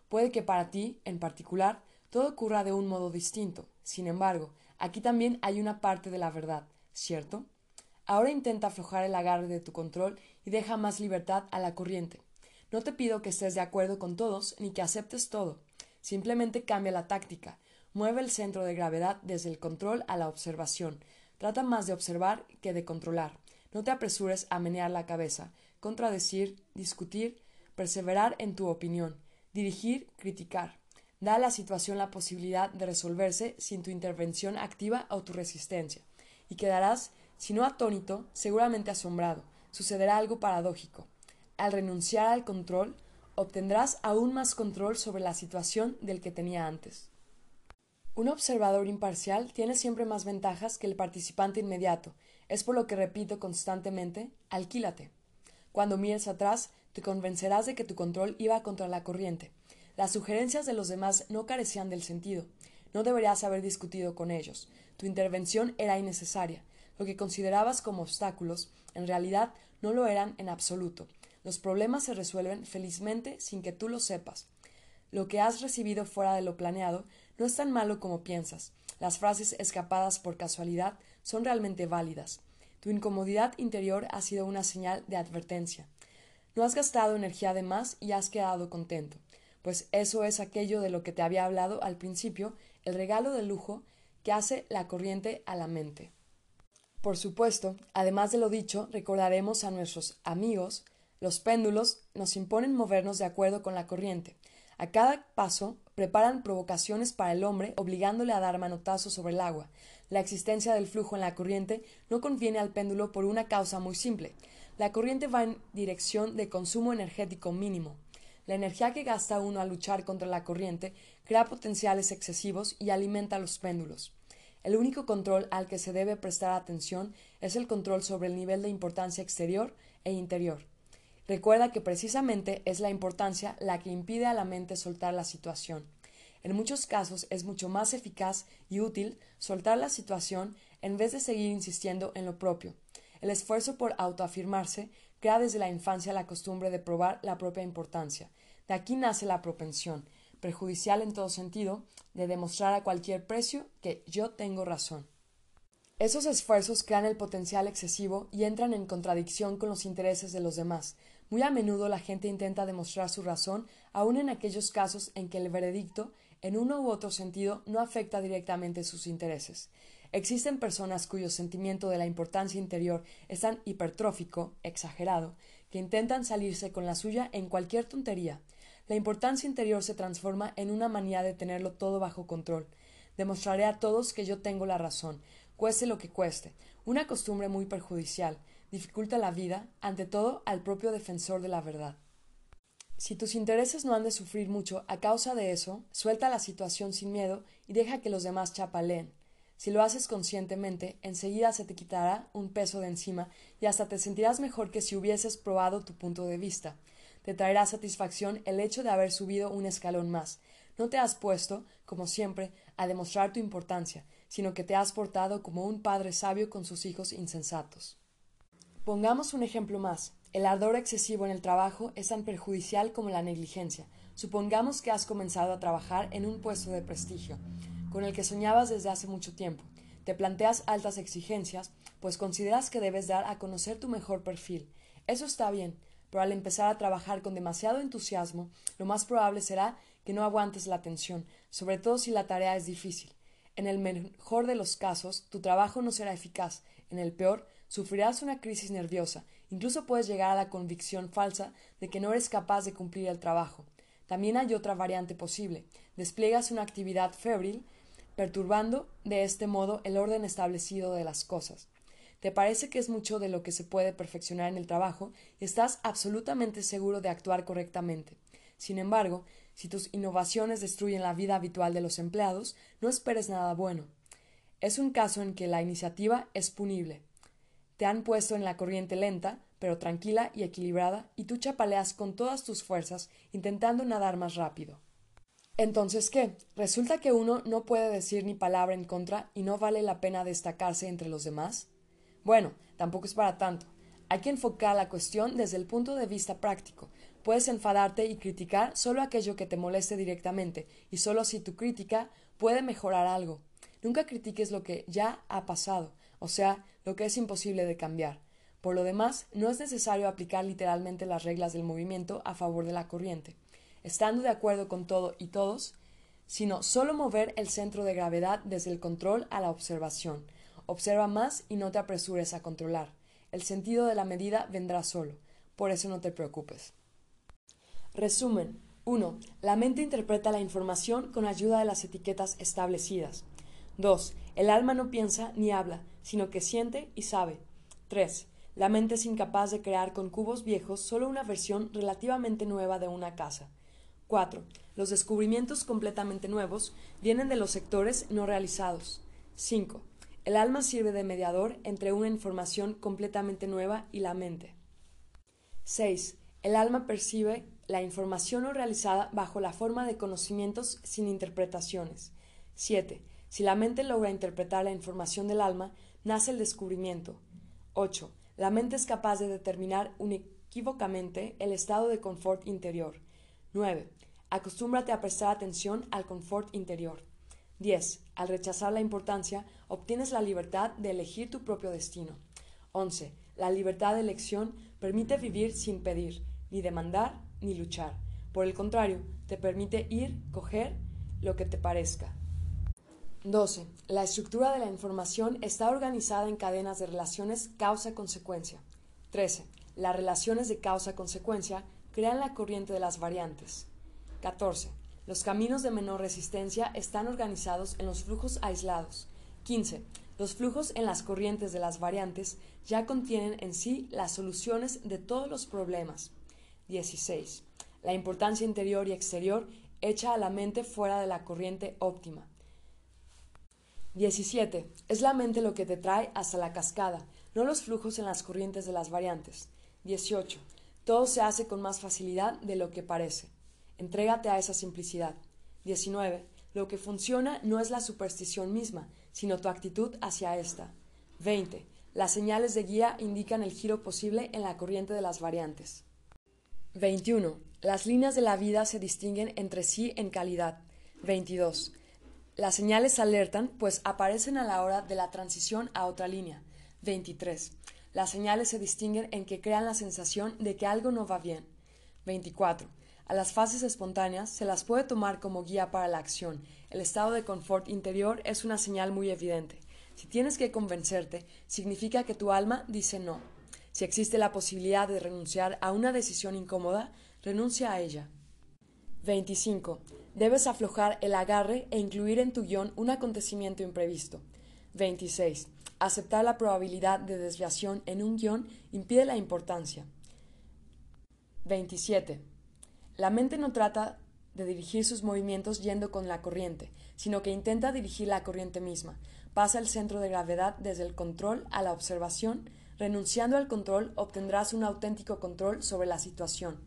Speaker 1: Puede que para ti, en particular, todo ocurra de un modo distinto. Sin embargo, aquí también hay una parte de la verdad, ¿cierto? Ahora intenta aflojar el agarre de tu control y deja más libertad a la corriente. No te pido que estés de acuerdo con todos ni que aceptes todo. Simplemente cambia la táctica Mueve el centro de gravedad desde el control a la observación. Trata más de observar que de controlar. No te apresures a menear la cabeza, contradecir, discutir, perseverar en tu opinión, dirigir, criticar. Da a la situación la posibilidad de resolverse sin tu intervención activa o tu resistencia, y quedarás, si no atónito, seguramente asombrado. Sucederá algo paradójico. Al renunciar al control, obtendrás aún más control sobre la situación del que tenía antes. Un observador imparcial tiene siempre más ventajas que el participante inmediato. Es por lo que repito constantemente alquílate. Cuando mires atrás, te convencerás de que tu control iba contra la corriente. Las sugerencias de los demás no carecían del sentido. No deberías haber discutido con ellos. Tu intervención era innecesaria. Lo que considerabas como obstáculos, en realidad no lo eran en absoluto. Los problemas se resuelven felizmente sin que tú lo sepas. Lo que has recibido fuera de lo planeado no es tan malo como piensas. Las frases escapadas por casualidad son realmente válidas. Tu incomodidad interior ha sido una señal de advertencia. No has gastado energía de más y has quedado contento, pues eso es aquello de lo que te había hablado al principio, el regalo de lujo que hace la corriente a la mente. Por supuesto, además de lo dicho, recordaremos a nuestros amigos, los péndulos nos imponen movernos de acuerdo con la corriente. A cada paso preparan provocaciones para el hombre, obligándole a dar manotazos sobre el agua. La existencia del flujo en la corriente no conviene al péndulo por una causa muy simple. La corriente va en dirección de consumo energético mínimo. La energía que gasta uno al luchar contra la corriente crea potenciales excesivos y alimenta los péndulos. El único control al que se debe prestar atención es el control sobre el nivel de importancia exterior e interior. Recuerda que precisamente es la importancia la que impide a la mente soltar la situación. En muchos casos es mucho más eficaz y útil soltar la situación en vez de seguir insistiendo en lo propio. El esfuerzo por autoafirmarse crea desde la infancia la costumbre de probar la propia importancia. De aquí nace la propensión, perjudicial en todo sentido, de demostrar a cualquier precio que yo tengo razón. Esos esfuerzos crean el potencial excesivo y entran en contradicción con los intereses de los demás. Muy a menudo la gente intenta demostrar su razón, aun en aquellos casos en que el veredicto, en uno u otro sentido, no afecta directamente sus intereses. Existen personas cuyo sentimiento de la importancia interior es tan hipertrófico, exagerado, que intentan salirse con la suya en cualquier tontería. La importancia interior se transforma en una manía de tenerlo todo bajo control. Demostraré a todos que yo tengo la razón, cueste lo que cueste, una costumbre muy perjudicial, dificulta la vida, ante todo al propio defensor de la verdad. Si tus intereses no han de sufrir mucho a causa de eso, suelta la situación sin miedo y deja que los demás chapaleen. Si lo haces conscientemente, enseguida se te quitará un peso de encima y hasta te sentirás mejor que si hubieses probado tu punto de vista. Te traerá satisfacción el hecho de haber subido un escalón más. No te has puesto, como siempre, a demostrar tu importancia, sino que te has portado como un padre sabio con sus hijos insensatos. Pongamos un ejemplo más. El ardor excesivo en el trabajo es tan perjudicial como la negligencia. Supongamos que has comenzado a trabajar en un puesto de prestigio con el que soñabas desde hace mucho tiempo. Te planteas altas exigencias, pues consideras que debes dar a conocer tu mejor perfil. Eso está bien, pero al empezar a trabajar con demasiado entusiasmo, lo más probable será que no aguantes la tensión, sobre todo si la tarea es difícil. En el mejor de los casos, tu trabajo no será eficaz. En el peor, sufrirás una crisis nerviosa. Incluso puedes llegar a la convicción falsa de que no eres capaz de cumplir el trabajo. También hay otra variante posible. Despliegas una actividad febril perturbando de este modo el orden establecido de las cosas. Te parece que es mucho de lo que se puede perfeccionar en el trabajo y estás absolutamente seguro de actuar correctamente. Sin embargo, si tus innovaciones destruyen la vida habitual de los empleados, no esperes nada bueno. Es un caso en que la iniciativa es punible. Te han puesto en la corriente lenta, pero tranquila y equilibrada, y tú chapaleas con todas tus fuerzas intentando nadar más rápido. Entonces, ¿qué? ¿Resulta que uno no puede decir ni palabra en contra y no vale la pena destacarse entre los demás? Bueno, tampoco es para tanto. Hay que enfocar la cuestión desde el punto de vista práctico. Puedes enfadarte y criticar solo aquello que te moleste directamente, y solo si tu crítica puede mejorar algo. Nunca critiques lo que ya ha pasado, o sea, lo que es imposible de cambiar. Por lo demás, no es necesario aplicar literalmente las reglas del movimiento a favor de la corriente estando de acuerdo con todo y todos, sino solo mover el centro de gravedad desde el control a la observación. Observa más y no te apresures a controlar. El sentido de la medida vendrá solo. Por eso no te preocupes. Resumen. 1. La mente interpreta la información con ayuda de las etiquetas establecidas. 2. El alma no piensa ni habla, sino que siente y sabe. 3. La mente es incapaz de crear con cubos viejos solo una versión relativamente nueva de una casa. 4. Los descubrimientos completamente nuevos vienen de los sectores no realizados. 5. El alma sirve de mediador entre una información completamente nueva y la mente. 6. El alma percibe la información no realizada bajo la forma de conocimientos sin interpretaciones. 7. Si la mente logra interpretar la información del alma, nace el descubrimiento. 8. La mente es capaz de determinar unequívocamente el estado de confort interior. 9. Acostúmbrate a prestar atención al confort interior. 10. Al rechazar la importancia, obtienes la libertad de elegir tu propio destino. 11. La libertad de elección permite vivir sin pedir. ni demandar, ni luchar. Por el contrario, te permite ir, coger lo que te parezca. 12. La estructura de la información está organizada en cadenas de relaciones causa-consecuencia. 13. Las relaciones de causa-consecuencia crean la corriente de las variantes. 14. Los caminos de menor resistencia están organizados en los flujos aislados. 15. Los flujos en las corrientes de las variantes ya contienen en sí las soluciones de todos los problemas. 16. La importancia interior y exterior echa a la mente fuera de la corriente óptima. 17. Es la mente lo que te trae hasta la cascada, no los flujos en las corrientes de las variantes. 18. Todo se hace con más facilidad de lo que parece. Entrégate a esa simplicidad. 19. Lo que funciona no es la superstición misma, sino tu actitud hacia esta. 20. Las señales de guía indican el giro posible en la corriente de las variantes. 21. Las líneas de la vida se distinguen entre sí en calidad. 22. Las señales alertan, pues aparecen a la hora de la transición a otra línea. 23. Las señales se distinguen en que crean la sensación de que algo no va bien. 24. A las fases espontáneas se las puede tomar como guía para la acción. El estado de confort interior es una señal muy evidente. Si tienes que convencerte, significa que tu alma dice no. Si existe la posibilidad de renunciar a una decisión incómoda, renuncia a ella. 25. Debes aflojar el agarre e incluir en tu guion un acontecimiento imprevisto. 26. Aceptar la probabilidad de desviación en un guion impide la importancia. 27. La mente no trata de dirigir sus movimientos yendo con la corriente, sino que intenta dirigir la corriente misma. Pasa el centro de gravedad desde el control a la observación. Renunciando al control obtendrás un auténtico control sobre la situación.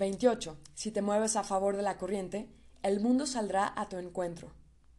Speaker 1: 28. Si te mueves a favor de la corriente, el mundo saldrá a tu encuentro.